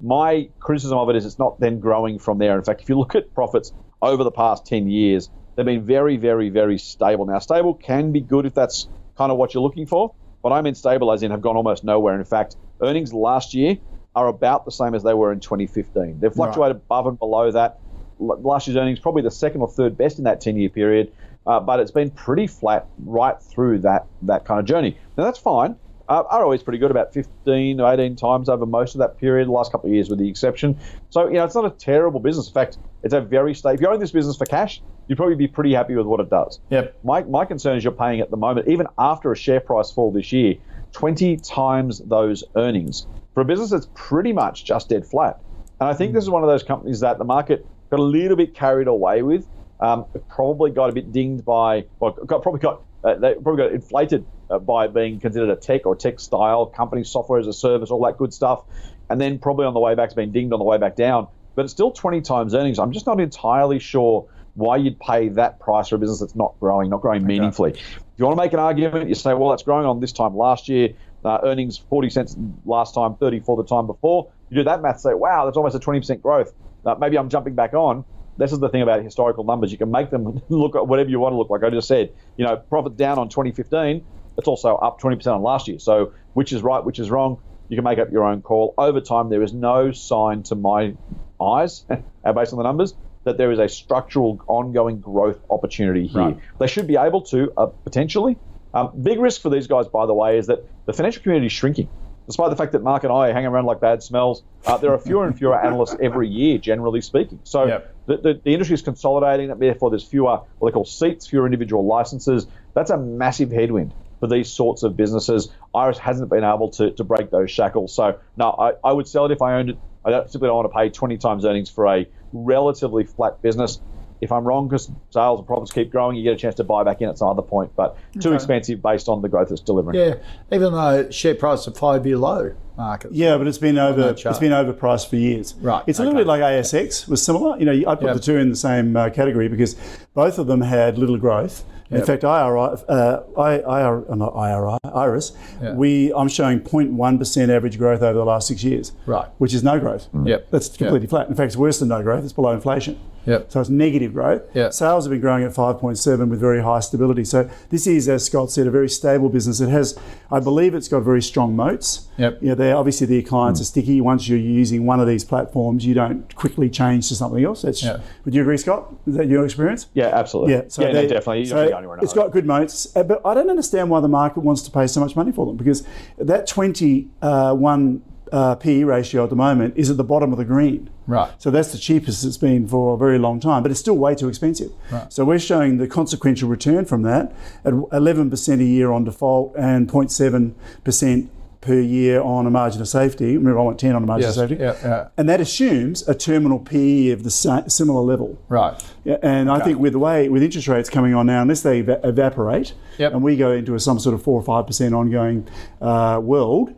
My criticism of it is it's not then growing from there. In fact, if you look at profits over the past 10 years, they've been very, very, very stable. Now, stable can be good if that's kind of what you're looking for, but I mean stable as in have gone almost nowhere. In fact, earnings last year are about the same as they were in 2015. They've fluctuated right. above and below that. Last year's earnings probably the second or third best in that 10-year period, uh, but it's been pretty flat right through that that kind of journey. Now that's fine uh, are always pretty good, about 15 or 18 times over most of that period, the last couple of years with the exception. So, you know, it's not a terrible business. In fact, it's a very stable. If you own this business for cash, you'd probably be pretty happy with what it does. Yep. My, my concern is you're paying at the moment, even after a share price fall this year, 20 times those earnings for a business that's pretty much just dead flat. And I think this is one of those companies that the market got a little bit carried away with. Um, probably got a bit dinged by, well, got, probably got uh, they probably got inflated uh, by being considered a tech or tech style company, software as a service, all that good stuff. And then probably on the way back, it's been dinged on the way back down. But it's still 20 times earnings. I'm just not entirely sure why you'd pay that price for a business that's not growing, not growing meaningfully. If you want to make an argument, you say, well, that's growing on this time last year, uh, earnings 40 cents last time, 34 the time before. You do that math, say, wow, that's almost a 20% growth. Uh, maybe I'm jumping back on this is the thing about historical numbers. You can make them look at whatever you want to look like. I just said, you know, profit down on 2015. It's also up 20% on last year. So which is right, which is wrong? You can make up your own call. Over time, there is no sign to my eyes, based on the numbers, that there is a structural ongoing growth opportunity here. Right. They should be able to uh, potentially. Um, big risk for these guys, by the way, is that the financial community is shrinking despite the fact that Mark and I hang around like bad smells, uh, there are fewer and fewer analysts every year, generally speaking. So yep. the, the, the, industry is consolidating, and therefore there's fewer what they call seats, fewer individual licenses. That's a massive headwind for these sorts of businesses. Iress hasn't been able to, to break those shackles. So no, I, I would sell it if I owned it. I don't, simply don't want to pay 20 times earnings for a relatively flat business. If I'm wrong because sales and profits keep growing, you get a chance to buy back in at some other point. But too Okay. expensive based on the growth it's delivering. Yeah, even though share price a five year low market. Yeah, but it's been over. It's been overpriced for years. Right, It's a little bit like ASX was similar. You know, I put Yep. the two in the same uh, category because both of them had little growth. In Yep. fact, IRI, uh, I, IR, uh, not IRI, Iress, Yeah. we I'm showing 0.1 percent average growth over the last six years. Right. Which is no growth. Yep. That's completely flat. In fact, it's worse than no growth. It's below inflation. Yep. So it's negative growth. Yeah. Sales have been growing at 5.7 with very high stability. So this is, as Scott said, a very stable business. It has, I believe, it's got very strong moats. Yep. You know, they're obviously their clients are sticky. Once you're using one of these platforms, you don't quickly change to something else. That's, Yeah. Would you agree, Scott? Is that your experience? Yeah, absolutely. Yeah, so yeah, no, definitely. You're so not the only one. it's got good moats, uh, but I don't understand why the market wants to pay so much money for them because that 21 uh, PE ratio at the moment is at the bottom of the green. Right. So that's the cheapest it's been for a very long time, but it's still way too expensive. Right. So we're showing the consequential return from that at 11% a year on default and 0.7% per year on a margin of safety. Remember, I want 10 on a margin Yes, of safety. yeah, yeah. And that assumes a terminal PE of the sa- similar level. Right. Yeah, and I think with the way with interest rates coming on now, unless they eva- evaporate, Yep. and we go into a, some sort of four or five percent ongoing uh, world,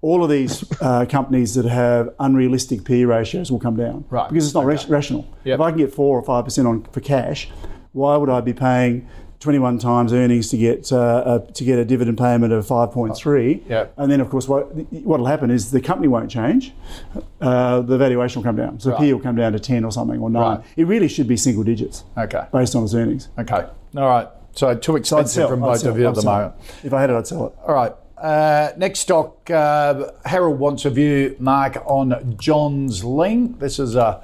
all of these uh, companies that have unrealistic PE ratios will come down, Right. Because it's not ras- rational. Yep. If I can get four or five percent on for cash, why would I be paying? 21 times earnings to get uh, a, to get a dividend payment of 5.3 Yep. and then of course what will happen is the company won't change uh, the valuation will come down so Right. PE will come down to 10 or something or 9 Right. it really should be single digits Okay. based on its earnings. Okay. All right. So too expensive from both of you at the moment. If I had it, I'd sell it. All right. Uh, next stock, uh, Harold wants a view, Mark, on Johns Lyng. This is a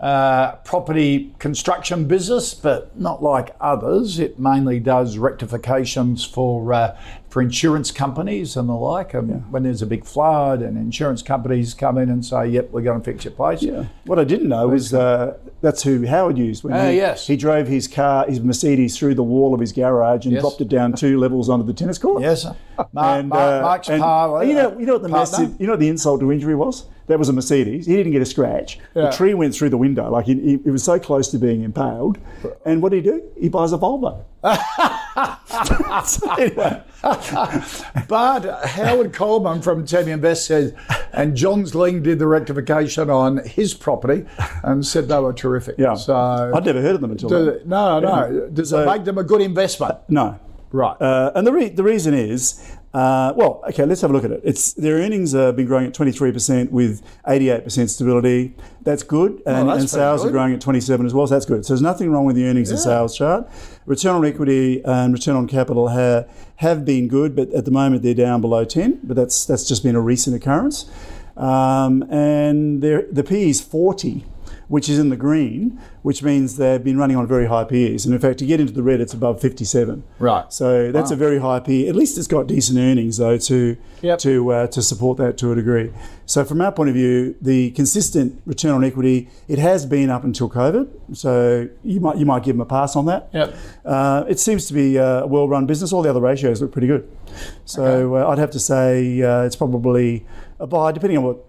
uh, property construction business, but not like others. It mainly does rectifications for uh, for insurance companies and the like. And when there's a big flood, and insurance companies come in and say, "Yep, we're going to fix your place." Yeah. What I didn't know was uh, that's who Howard used when Ah, he, yes. he drove his car, his Mercedes, through the wall of his garage and Yes. dropped it down two levels onto the tennis court. Yes. Mark, And, Mark, uh, Mark's and par- you know, you know what the partner? massive, you know what the insult to injury was? That was a Mercedes. He didn't get a scratch. Yeah. The tree went through the window, like he, he, he was so close to being impaled. And what did he do? He buys a Volvo. But Howard Coleman from Teaminvest said, and Johns Lyng did the rectification on his property and said they were terrific. yeah. So, I'd never heard of them until do no, no. Does So- it make them a good investment? No. Right. Uh, and the, re- the reason is, uh, well, okay, let's have a look at it. It's Their earnings have been growing at 23% with 88% stability. That's good. And, that's and sales good. are growing at 27 as well, so that's good. So there's nothing wrong with the earnings and sales chart. Return on equity and return on capital ha- have been good, but at the moment they're down below 10, but that's, that's just been a recent occurrence. Um, and the P is 40 which is in the green, which means they've been running on very high PEs. And in fact, to get into the red, it's above 57. Right. So that's a very high PE. At least it's got decent earnings though to Yep. to uh, to support that to a degree. So from our point of view, the consistent return on equity it has been up until COVID. So you might you might give them a pass on that. Yep. Uh, it seems to be a well-run business. All the other ratios look pretty good. So uh, I'd have to say uh, it's probably a buy, depending on what.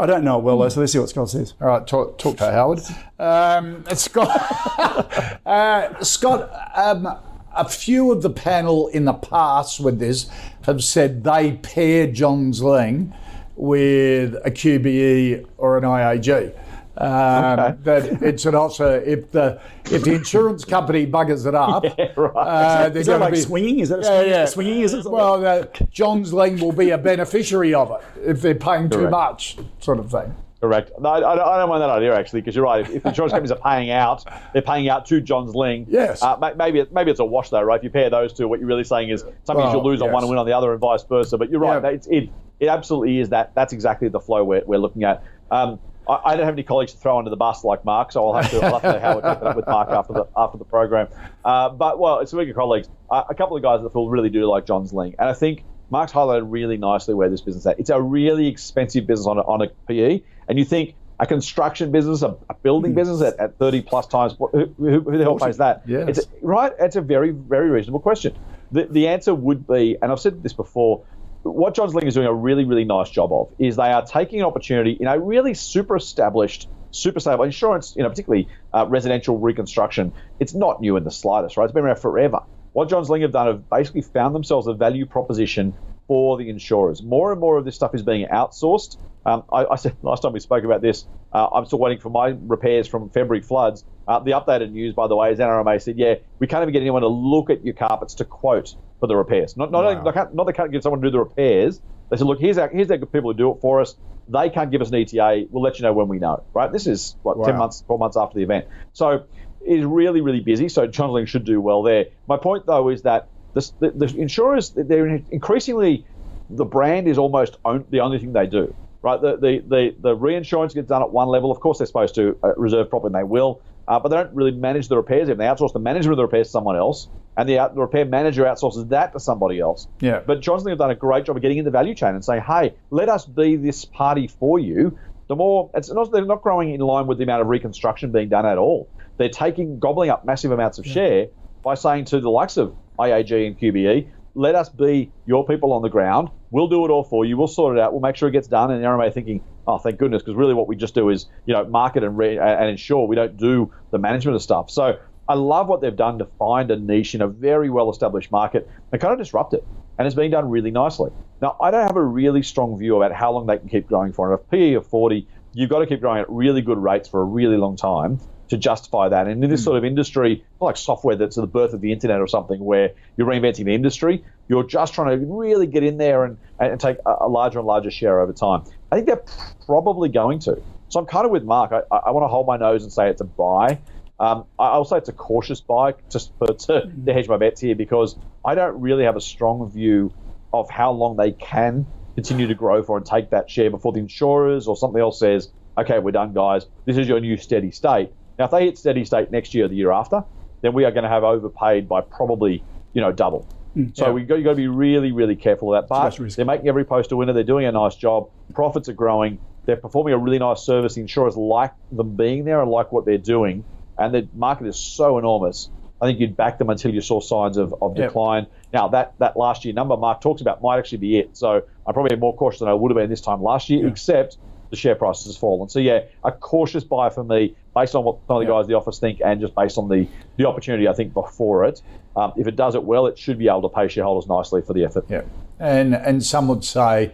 I don't know well though. So let's see what Scott says. All right, talk, talk to Howard. Um, Scott, uh, Scott um, a few of the panel in the past with this have said they pair Johns Lyng with a QBE or an IAG. Um, Okay. That it's an also if the if the insurance company buggers it up, uh, they're Is that like be, swinging? Is that a Yeah, swinging? yeah. swinging? Is it? Well, uh, Johns Lyng will be a beneficiary of it if they're paying too much, sort of thing. Correct. No, I, I don't- mind that idea actually, because you're right. If, if insurance companies are paying out, they're paying out to Johns Lyng. Yes. Uh, maybe maybe it's a wash though, right? If you pair those two, what you're really saying is sometimes Well, you'll lose on one and win on the other, and vice versa. But you're right. Yeah. It's, it it absolutely is that. That's exactly the flow we're, we're looking at. Um, I, I don't have any colleagues to throw under the bus like Mark, so I'll have to, I'll have to how we pick it up with Mark after the after the program. Uh, but well, it's a speaking of colleagues, uh, a couple of guys that feel really do like Johns Lyng, and I think Mark's highlighted really nicely where this business is at. It's a really expensive business on a, on a PE, and you think a construction business, a, a building business at, at 30 plus times, who, who, who the hell pays that? Yes. It's a, right. It's a very very reasonable question. The the answer would be, and I've said this before. What Johns Lyng is doing a really, really nice job of is they are taking an opportunity in a really super established super stable. Insurance, you know, particularly uh, residential reconstruction, it's not new in the slightest, right? It's been around forever. What Johns Lyng have done have basically found themselves a value proposition for the insurers. More and more of this stuff is being outsourced. Um, I, I, said last time we spoke about this, uh, I'm still waiting for my repairs from February floods. Uh, the updated news, by the way, is NRMA said, yeah, we can't even get anyone to look at your carpets to quote for the repairs. Not not, wow. not, not they can't get someone to do the repairs. They said, look, here's our here's our good people who do it for us. They can't give us an ETA. We'll let you know when we know. Right? This is what wow. ten months, twelve months after the event. So it is really really busy. So Lyng should do well there. My point though is that the, the, the insurers they're increasingly the brand is almost the only thing they do right? The, the, the, the, reinsurance gets done at one level. Of course, they're supposed to uh, reserve properly, and they will uh, but they don't really manage the repairs. If they outsource the management of the repairs to someone else, and the, out, the repair manager outsources that to somebody else. Yeah. But Johns Lyng have done a great job of getting in the value chain and saying, hey, let us be this party for you. The more it's not they're not growing in line with the amount of reconstruction being done at all. They're taking gobbling up massive amounts of yeah. share by saying to the likes of IAG and QBE, let us be your people on the ground. We'll do it all for you. We'll sort it out. We'll make sure it gets done. And NRMA thinking, oh, thank goodness, because really what we just do is, you know, market and, re- and ensure we don't do the management of stuff. So I love what they've done to find a niche in a very well established market and kind of disrupt it. And it's being done really nicely. Now, I don't have a really strong view about how long they can keep growing for. And if PE of 40, you've got to keep growing at really good rates for a really long time to justify that. And in this mm. sort of industry, like software that's the birth of the internet or something, where you're reinventing the industry, you're just trying to really get in there and, and take a, larger and larger share over time. I think they're probably going to. So I'm kind of with Mark. I, I want to hold my nose and say it's a buy. Um, I'll say it's a cautious buy just for, to, to hedge my bets here because I don't really have a strong view of how long they can continue to grow for and take that share before the insurers or something else says, okay, we're done, guys. This is your new steady state. Now, if they hit steady state next year or the year after, then we are going to have overpaid by probably, you know, double. Mm, so yeah. we got, you got to be really, really careful of that. But they're making every post a winner. They're doing a nice job. Profits are growing. They're performing a really nice service. The insurers like them being there and like what they're doing. And the market is so enormous. I think you'd back them until you saw signs of, of yep. decline. Now, that, that last year number Mark talks about might actually be it. So I'm probably more cautious than I would have been this time last year, yeah. except the share price has fallen. So yeah, a cautious buy for me based on what some of the guys in the office think and just based on the, the opportunity I think before it. Um, if it does it well, it should be able to pay shareholders nicely for the effort. Yeah, and and some would say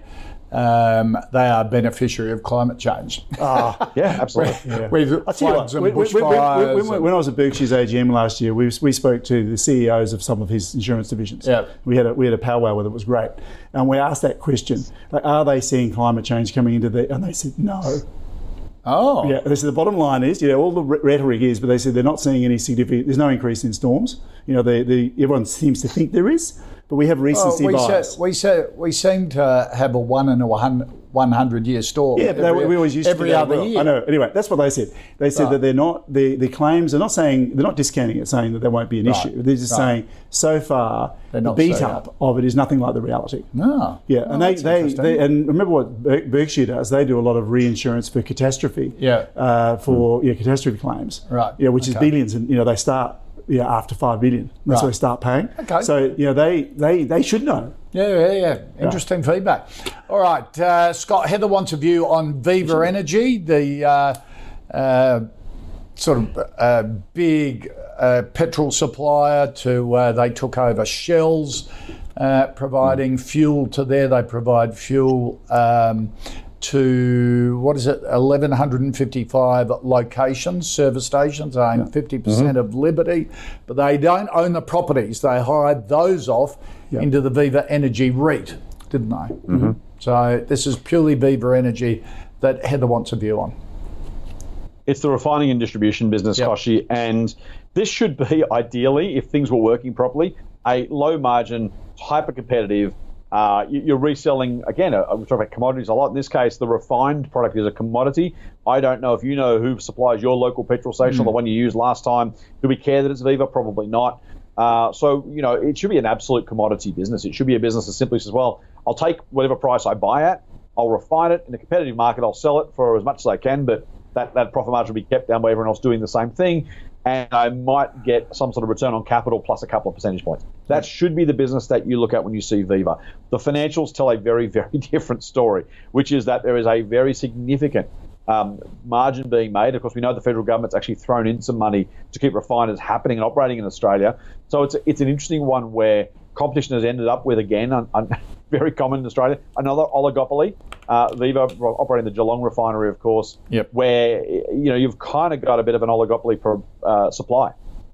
um, they are beneficiary of climate change. Ah, yeah, absolutely. yeah. With I floods and bushfires. When, when, when, I was at Berkshire's AGM last year, we, we spoke to the CEOs of some of his insurance divisions. Yeah. We had a we had a powwow with it was great, and we asked that question: like, Are they seeing climate change coming into the? And they said no. Oh. Yeah, they said the bottom line is, you know, all the rhetoric is, but they said they're not seeing any significant, there's no increase in storms. You know, the, the, everyone seems to think there is, but we have recency well, we bias. Say, we, say, we seem to have a one in a 100 year storm. Yeah, but every, we always used every to other well. year. I know. Anyway, that's what they said. They said right. that they're not, the, the claims they're not saying, they're not discounting it, saying that there won't be an right. issue. They're just right. saying, so far, the beat up of it is nothing like the reality. No. Yeah, and they, they, they, and remember what Berkshire does, they do a lot of reinsurance for catastrophe. Yeah. Uh, for mm. yeah, catastrophe claims. Right. Yeah, which okay. is billions, and you know, they start yeah, after five billion. That's right. where they start paying. Okay. So you know they they they should know. Yeah, yeah, yeah. Interesting yeah. feedback. All right, uh, Scott. Heather wants a view on Viva Energy, the uh, uh, sort of uh, big uh, petrol supplier. To uh, they took over Shell's. providing mm. fuel to there, they provide fuel um, to what is it, 1,155 locations, service stations, they own 50% mm-hmm. of Liberty, but they don't own the properties. They hired those off into the Viva Energy REIT, didn't they? Mm-hmm. So this is purely Viva Energy that Heather wants a view on. It's the refining and distribution business, yep. Koshi, and this should be ideally, if things were working properly, a low margin, hyper competitive uh, you're reselling again. Uh, we talk about commodities a lot. In this case, the refined product is a commodity. I don't know if you know who supplies your local petrol station mm. the one you used last time. Do we care that it's Viva? Probably not. Uh, so you know, it should be an absolute commodity business. It should be a business that simply says, "Well, I'll take whatever price I buy at. I'll refine it in a competitive market. I'll sell it for as much as I can, but that, that profit margin will be kept down by everyone else doing the same thing and I might get some sort of return on capital plus a couple of percentage points. That should be the business that you look at when you see Viva. The financials tell a very, very different story, which is that there is a very significant um, margin being made. Of course, we know the federal government's actually thrown in some money to keep refiners happening and operating in Australia. So it's it's an interesting one where competition has ended up with again, un, un, very common in Australia, another oligopoly. Uh, Viva operating the Geelong refinery, of course, yep. where you know you've kind of got a bit of an oligopoly per, uh, supply.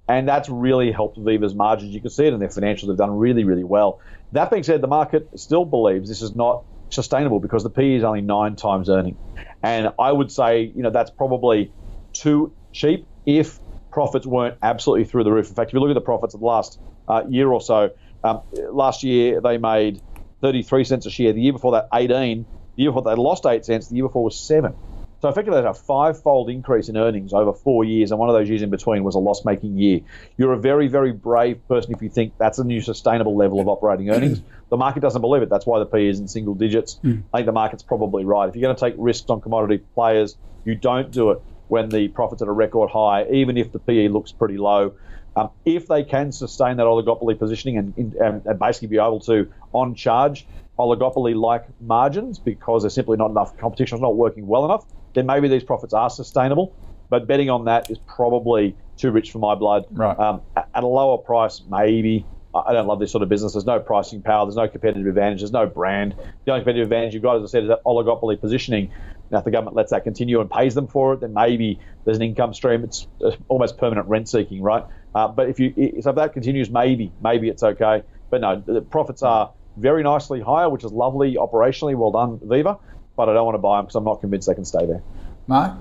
And that's really helped Viva's margins. You can see it in their financials. They've done really, really well. That being said, the market still believes this is not sustainable because the PE is only nine times earning. And I would say, you know, that's probably too cheap if profits weren't absolutely through the roof. In fact, if you look at the profits of the last uh, year or so, um, last year they made 33 cents a share. The year before that, 18. The year before they lost 8 cents. The year before was 7. So effectively, that's a five-fold increase in earnings over four years, and one of those years in between was a loss-making year. You're a very, very brave person if you think that's a new sustainable level of operating earnings. the market doesn't believe it. That's why the PE is in single digits. Mm. I think the market's probably right. If you're going to take risks on commodity players, you don't do it when the profits at a record high, even if the PE looks pretty low. Um, if they can sustain that oligopoly positioning and, and, and basically be able to on charge oligopoly like margins because there's simply not enough competition, it's not working well enough, then maybe these profits are sustainable. But betting on that is probably too rich for my blood. Right. Um, at a lower price, maybe. I don't love this sort of business. There's no pricing power. There's no competitive advantage. There's no brand. The only competitive advantage you've got, as I said, is that oligopoly positioning. Now, if the government lets that continue and pays them for it, then maybe there's an income stream. It's almost permanent rent seeking, right? Uh, but if you so if that continues, maybe maybe it's okay. But no, the profits are very nicely higher, which is lovely operationally. Well done, Viva. But I don't want to buy them because I'm not convinced they can stay there. Mark?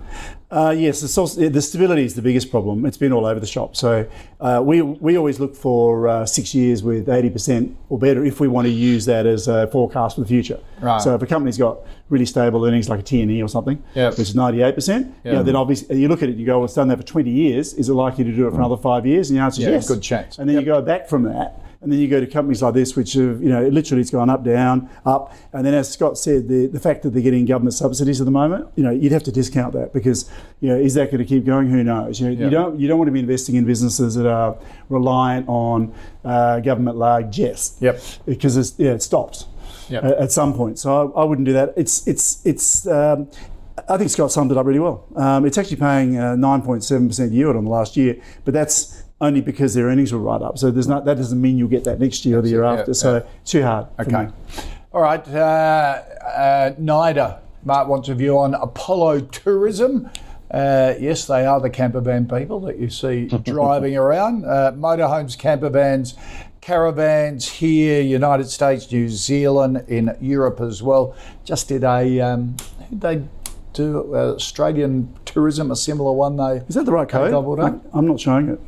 Uh, yes, the, the, stability is the biggest problem. It's been all over the shop. So uh, we, we always look for uh, six years with 80% or better if we want to use that as a forecast for the future. Right. So if a company's got really stable earnings like a TNE or something, yep. which is 98%, yep. you know, then obviously you look at it, you go, well, it's done that for 20 years. Is it likely to do it for another five years? And the answer is yeah, yes. Good chance. And then yep. you go back from that and then you go to companies like this, which have, you know, literally it's gone up, down, up. And then as Scott said, the, the fact that they're getting government subsidies at the moment, you know, you'd have to discount that because, you know, is that going to keep going? Who knows? You, know, you don't you don't want to be investing in businesses that are reliant on uh, government largesse. Yep. Because it's, yeah, it stops yep. at, at, some point. So I, I, wouldn't do that. It's it's it's. Um, I think Scott summed it up really well. Um, it's actually paying 9.7% yield on the last year, but that's only because their earnings will right up. So there's not that doesn't mean you'll get that next year or the year after. So yeah. too hard. Okay. All right. Uh, uh, NIDA, Mark wants a view on Apollo Tourism. Uh, yes, they are the camper van people that you see driving around. Uh, motorhomes, camper vans, caravans here, United States, New Zealand, in Europe as well. Just did a, um, they do uh, Australian tourism, a similar one. They is that the right code? I'm not showing it.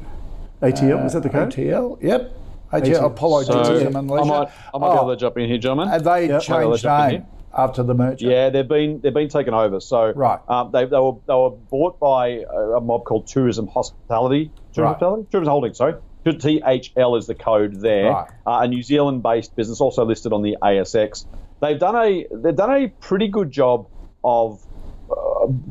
ATL, is that the code? ATL, yep. ATL, ATL. Apollo so Tourism and Leisure. I might, I might oh, be able to jump in here, gentlemen. Have they yep. changed name after the merger? Yeah, they've been they've been taken over. So right, um, they, they were they were bought by a, mob called Tourism Hospitality. Tourism right. Hospitality, Tourism Holdings. Sorry. THL is the code there. Right. Uh, a New Zealand-based business, also listed on the ASX. They've done a they've done a pretty good job of uh,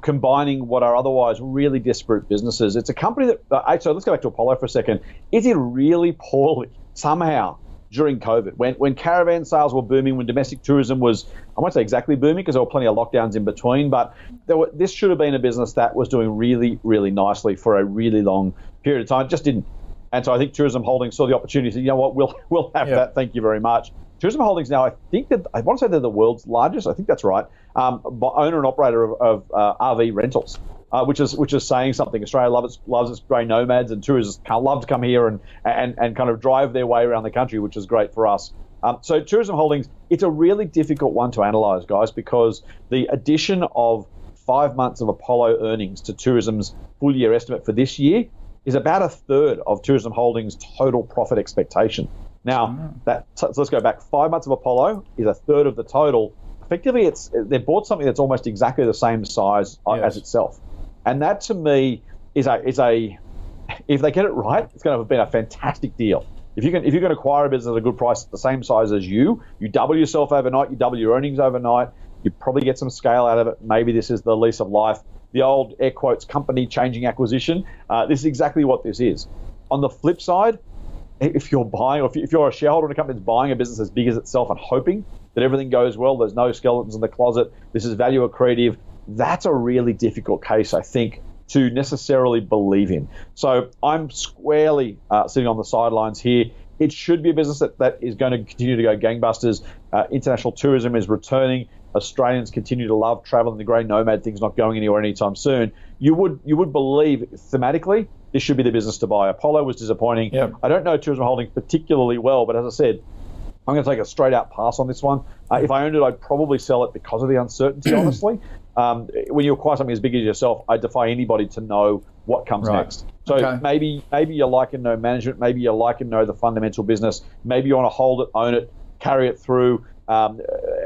combining what are otherwise really disparate businesses. It's a company that, uh, so let's go back to Apollo for a second. It did really poorly somehow during COVID when, when caravan sales were booming, when domestic tourism was, I won't say exactly booming because there were plenty of lockdowns in between, but were, this should have been a business that was doing really, really nicely for a really long period of time. It just didn't. And so I think Tourism Holdings saw the opportunity to you know what, we'll, we'll have that. Thank you very much. Tourism Holdings now, I think that I want to say they're the world's largest. I think that's right. Um, owner and operator of, of uh, RV rentals. Uh, which is which is saying something. Australia loves its, loves its grey nomads, and tourists love to come here and, and and kind of drive their way around the country, which is great for us. Um, so tourism holdings, it's a really difficult one to analyse, guys, because the addition of five months of Apollo earnings to tourism's full year estimate for this year is about a third of tourism holdings' total profit expectation. Now, that so let's go back. Five months of Apollo is a third of the total. Effectively, it's they've bought something that's almost exactly the same size uh, yes. as itself, and that to me is a is a if they get it right, it's going to have been a fantastic deal. If you can if you can acquire a business at a good price, the same size as you, you double yourself overnight, you double your earnings overnight, you probably get some scale out of it. Maybe this is the lease of life, the old air quotes company changing acquisition. Uh, this is exactly what this is. On the flip side, if you're buying, or if you're a shareholder in a company that's buying a business as big as itself and hoping that everything goes well, there's no skeletons in the closet, this is value accretive, that's a really difficult case, I think, to necessarily believe in. So I'm squarely uh, sitting on the sidelines here. It should be a business that, that is going to continue to go gangbusters. Uh, international tourism is returning. Australians continue to love traveling. The grey nomad thing's not going anywhere anytime soon. You would you would believe thematically this should be the business to buy. Apollo was disappointing. Yep. I don't know tourism holding particularly well, but as I said, I'm going to take a straight out pass on this one. Uh, if I owned it, I'd probably sell it because of the uncertainty, honestly. Um, when you acquire something as big as yourself, I defy anybody to know what comes Right. next. So Okay. maybe maybe you like and know management, maybe you like and know the fundamental business, maybe you want to hold it, own it, carry it through. Um,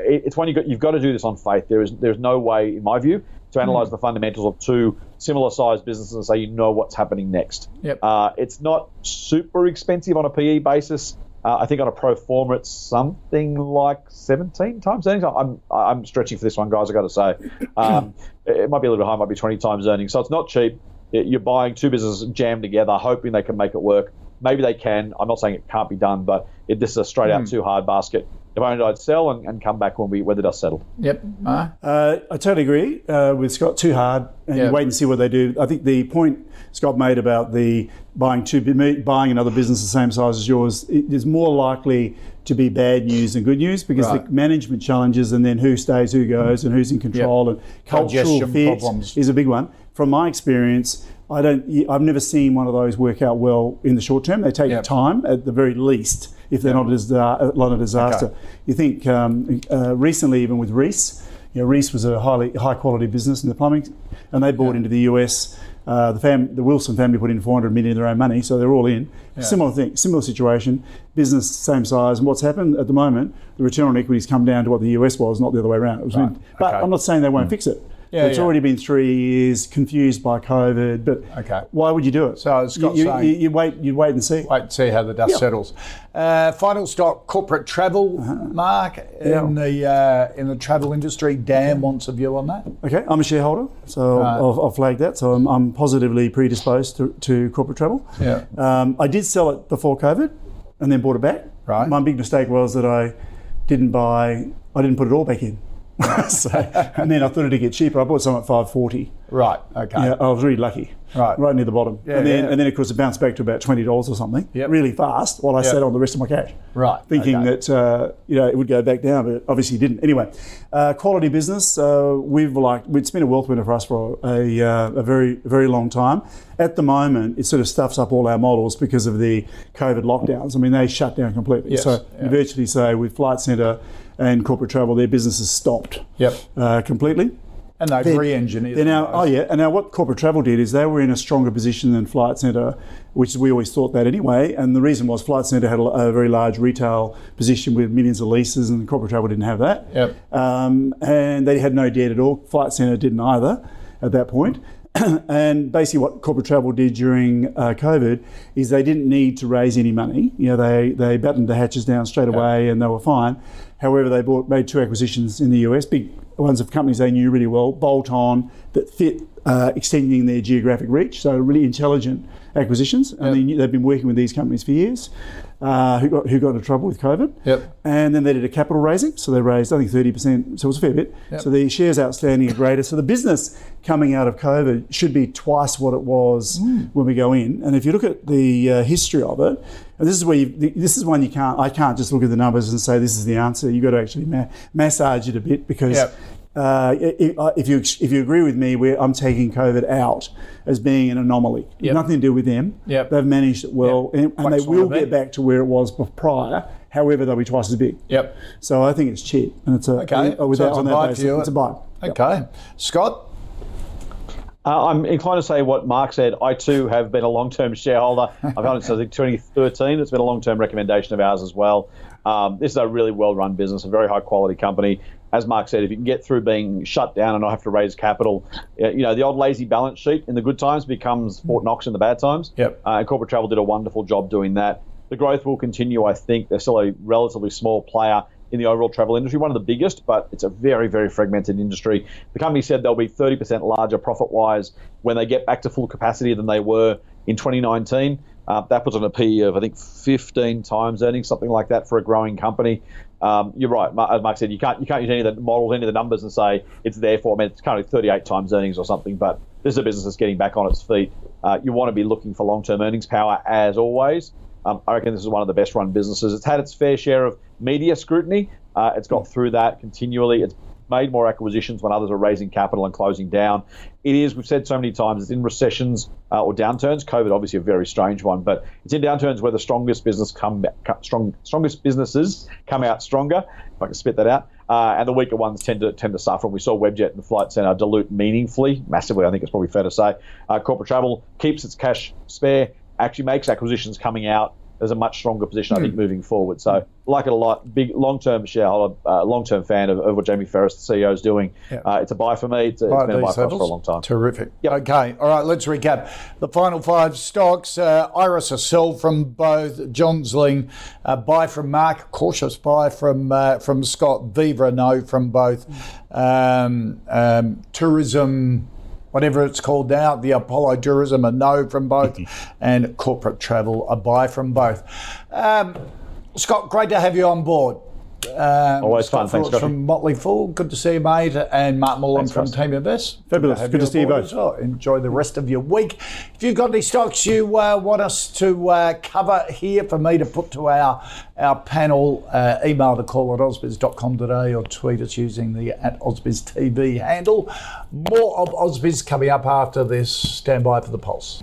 it's one you got, you've got to do this on faith. There is there's no way, in my view, to analyze the fundamentals of two similar sized businesses and say you know what's happening next. Yep. Uh, it's not super expensive on a PE basis. Uh, I think on a pro forma, it's something like 17 times earnings. I'm I'm stretching for this one, guys. I got to say, um, it it might be a little bit high, might be 20 times earnings. So it's not cheap. You're buying two businesses jammed together, hoping they can make it work. Maybe they can. I'm not saying it can't be done, but it, this is a straight out too hard basket. If I owned it, I'd sell and, and come back when we when the dust settled. Yep. Uh, Uh, I totally agree uh, with Scott. Too hard, and Yeah. you wait and see what they do. I think the point Scott made about the buying two buying another business the same size as yours it is more likely to be bad news than good news because Right. the management challenges and then who stays, who goes, and who's in control and cultural Digestion fit is a big one. From my experience, I don't. I've never seen one of those work out well in the short term. They take Yep. time at the very least if they're not a, disa- not a disaster. Okay. You think um, uh, recently, even with Reece, you know, Reece was a highly high quality business in the plumbing, and they bought into the US. Uh, the fam, the Wilson family put in 400 million of their own money, so they're all in. Similar thing, similar situation. Business same size, and what's happened at the moment, the return on equity's come down to what the US was, not the other way around. It was Right. But Okay. I'm not saying they won't fix it. Yeah, it's yeah. already been three years, confused by COVID. But Okay. why would you do it? So as Scott's you, saying- you, you wait, you wait and see. wait and see how the dust Yeah. settles. Uh, final stock, corporate travel, Mark, in the uh, in the travel industry. Dan wants a view on that. Okay, I'm a shareholder, so Right. I'll, I'll flag that. So I'm, I'm positively predisposed to, to corporate travel. Yeah. Um, I did sell it before COVID, and then bought it back. Right. My big mistake was that I didn't buy. I didn't put it all back in. so, and then I thought it'd get cheaper. I bought some at 540. Right. Okay. Yeah, I was really lucky. Right. Right near the bottom. Yeah, and then yeah. and then of course it bounced back to about twenty dollars or something. Yep. Really fast while I Yep. sat on the rest of my cash. Right, Thinking okay. that uh, you know it would go back down, but obviously it didn't. Anyway, uh, quality business. Uh, we've like it's been a wealth winner for us for a, uh, a very very long time. At the moment, it sort of stuffs up all our models because of the COVID lockdowns. I mean, they shut down completely. Yes, So you virtually say with Flight Centre and corporate travel, their businesses stopped. Yep. Uh, completely. And they've They're- re-engineered. They're now, oh yeah, and now what corporate travel did is they were in a stronger position than Flight Centre, which we always thought that anyway. And the reason was Flight Centre had a, a very large retail position with millions of leases, and corporate travel didn't have that. Yep. Um, and they had no debt at all. Flight Centre didn't either at that point. and basically, what corporate travel did during uh, COVID is they didn't need to raise any money. You know, they they battened the hatches down straight away, and they were fine. However, they bought made two acquisitions in the US, big ones of companies they knew really well, bolt on that fit uh, extending their geographic reach. So really intelligent acquisitions, and Yep. they they've been working with these companies for years. Uh, who got who got into trouble with COVID? Yep. And then they did a capital raising, so they raised I think thirty percent, so it was a fair bit. So the shares outstanding are greater. So the business coming out of COVID should be twice what it was when we go in. And if you look at the uh, history of it, and this is where you, this is one you can't I can't just look at the numbers and say this is the answer. You have got to actually ma- massage it a bit because. Yep. Uh, if, if you if you agree with me, where I'm taking COVID out as being an anomaly, Yep. nothing to do with them. Yep. They've managed it well, Yep. and, and they will get back to where it was prior. However, they'll be twice as big. Yep. So I think it's cheap, and it's a Okay. uh, with So it's a on that buy basis, it's a buy. Yep. Okay. Scott. Uh, I'm inclined to say what Mark said. I too have been a long-term shareholder. I've owned it since 2013. It's been a long-term recommendation of ours as well. Um, this is a really well-run business, a very high-quality company. As Mark said, if you can get through being shut down and not have to raise capital, uh, you know the old lazy balance sheet in the good times becomes Fort Knox in the bad times. Yep. Uh, and corporate travel did a wonderful job doing that. The growth will continue. I think they're still a relatively small player in the overall travel industry, one of the biggest, but it's a very, very fragmented industry. The company said they'll be 30% larger profit wise when they get back to full capacity than they were in 2019. Uh, that puts on a PE of, I think, 15 times earnings, something like that for a growing company. Um, you're right. As Mark said, you can't you can't use any of the models, any of the numbers, and say it's there for. I mean, it's currently 38 times earnings or something, but this is a business that's getting back on its feet. Uh, you want to be looking for long-term earnings power as always. Um, I reckon this is one of the best-run businesses. It's had its fair share of media scrutiny. Uh, it's got through that continually. It's made more acquisitions when others are raising capital and closing down. It is, we've said so many times, it's in recessions uh, or downturns. COVID, obviously, a very strange one, but it's in downturns where the strongest business come, strong, strongest businesses come out stronger. If I can spit that out. Uh, and the weaker ones tend to tend to suffer. And we saw Webjet and the Flight Centre dilute meaningfully, massively. I think it's probably fair to say. Uh, corporate travel keeps its cash spare, actually makes acquisitions coming out there's a much stronger position, I think, hmm. moving forward. So, like it a lot. Big long-term shareholder, uh, long-term fan of, of, what Jamie Pherous, the CEO, is doing. Yeah. Uh, it's a buy for me. It's, it's been a buy for us for a long time. Terrific. Yep. Okay. All right. Let's recap the final five stocks. Uh, Iress a sell from both. Johns Lyng, uh, buy from Mark. Cautious buy from uh, from Scott. Viva no from both. Um, um, tourism whatever it's called now, the Apollo Tourism, a no from both, and corporate travel, a buy from both. Um, Scott, great to have you on board. Um, Always Scott fun. Thanks, from Motley Fool. Good to see you, mate. And Mark Moreland from Teaminvest. Fabulous. Good to, Good to see you both. Well. Enjoy the rest of your week. If you've got any stocks you uh, want us to uh, cover here for me to put to our our panel, uh, email the call at ausbiz.com.au or tweet us using the at Ausbiz TV handle. More of Ausbiz coming up after this. Stand by for the pulse.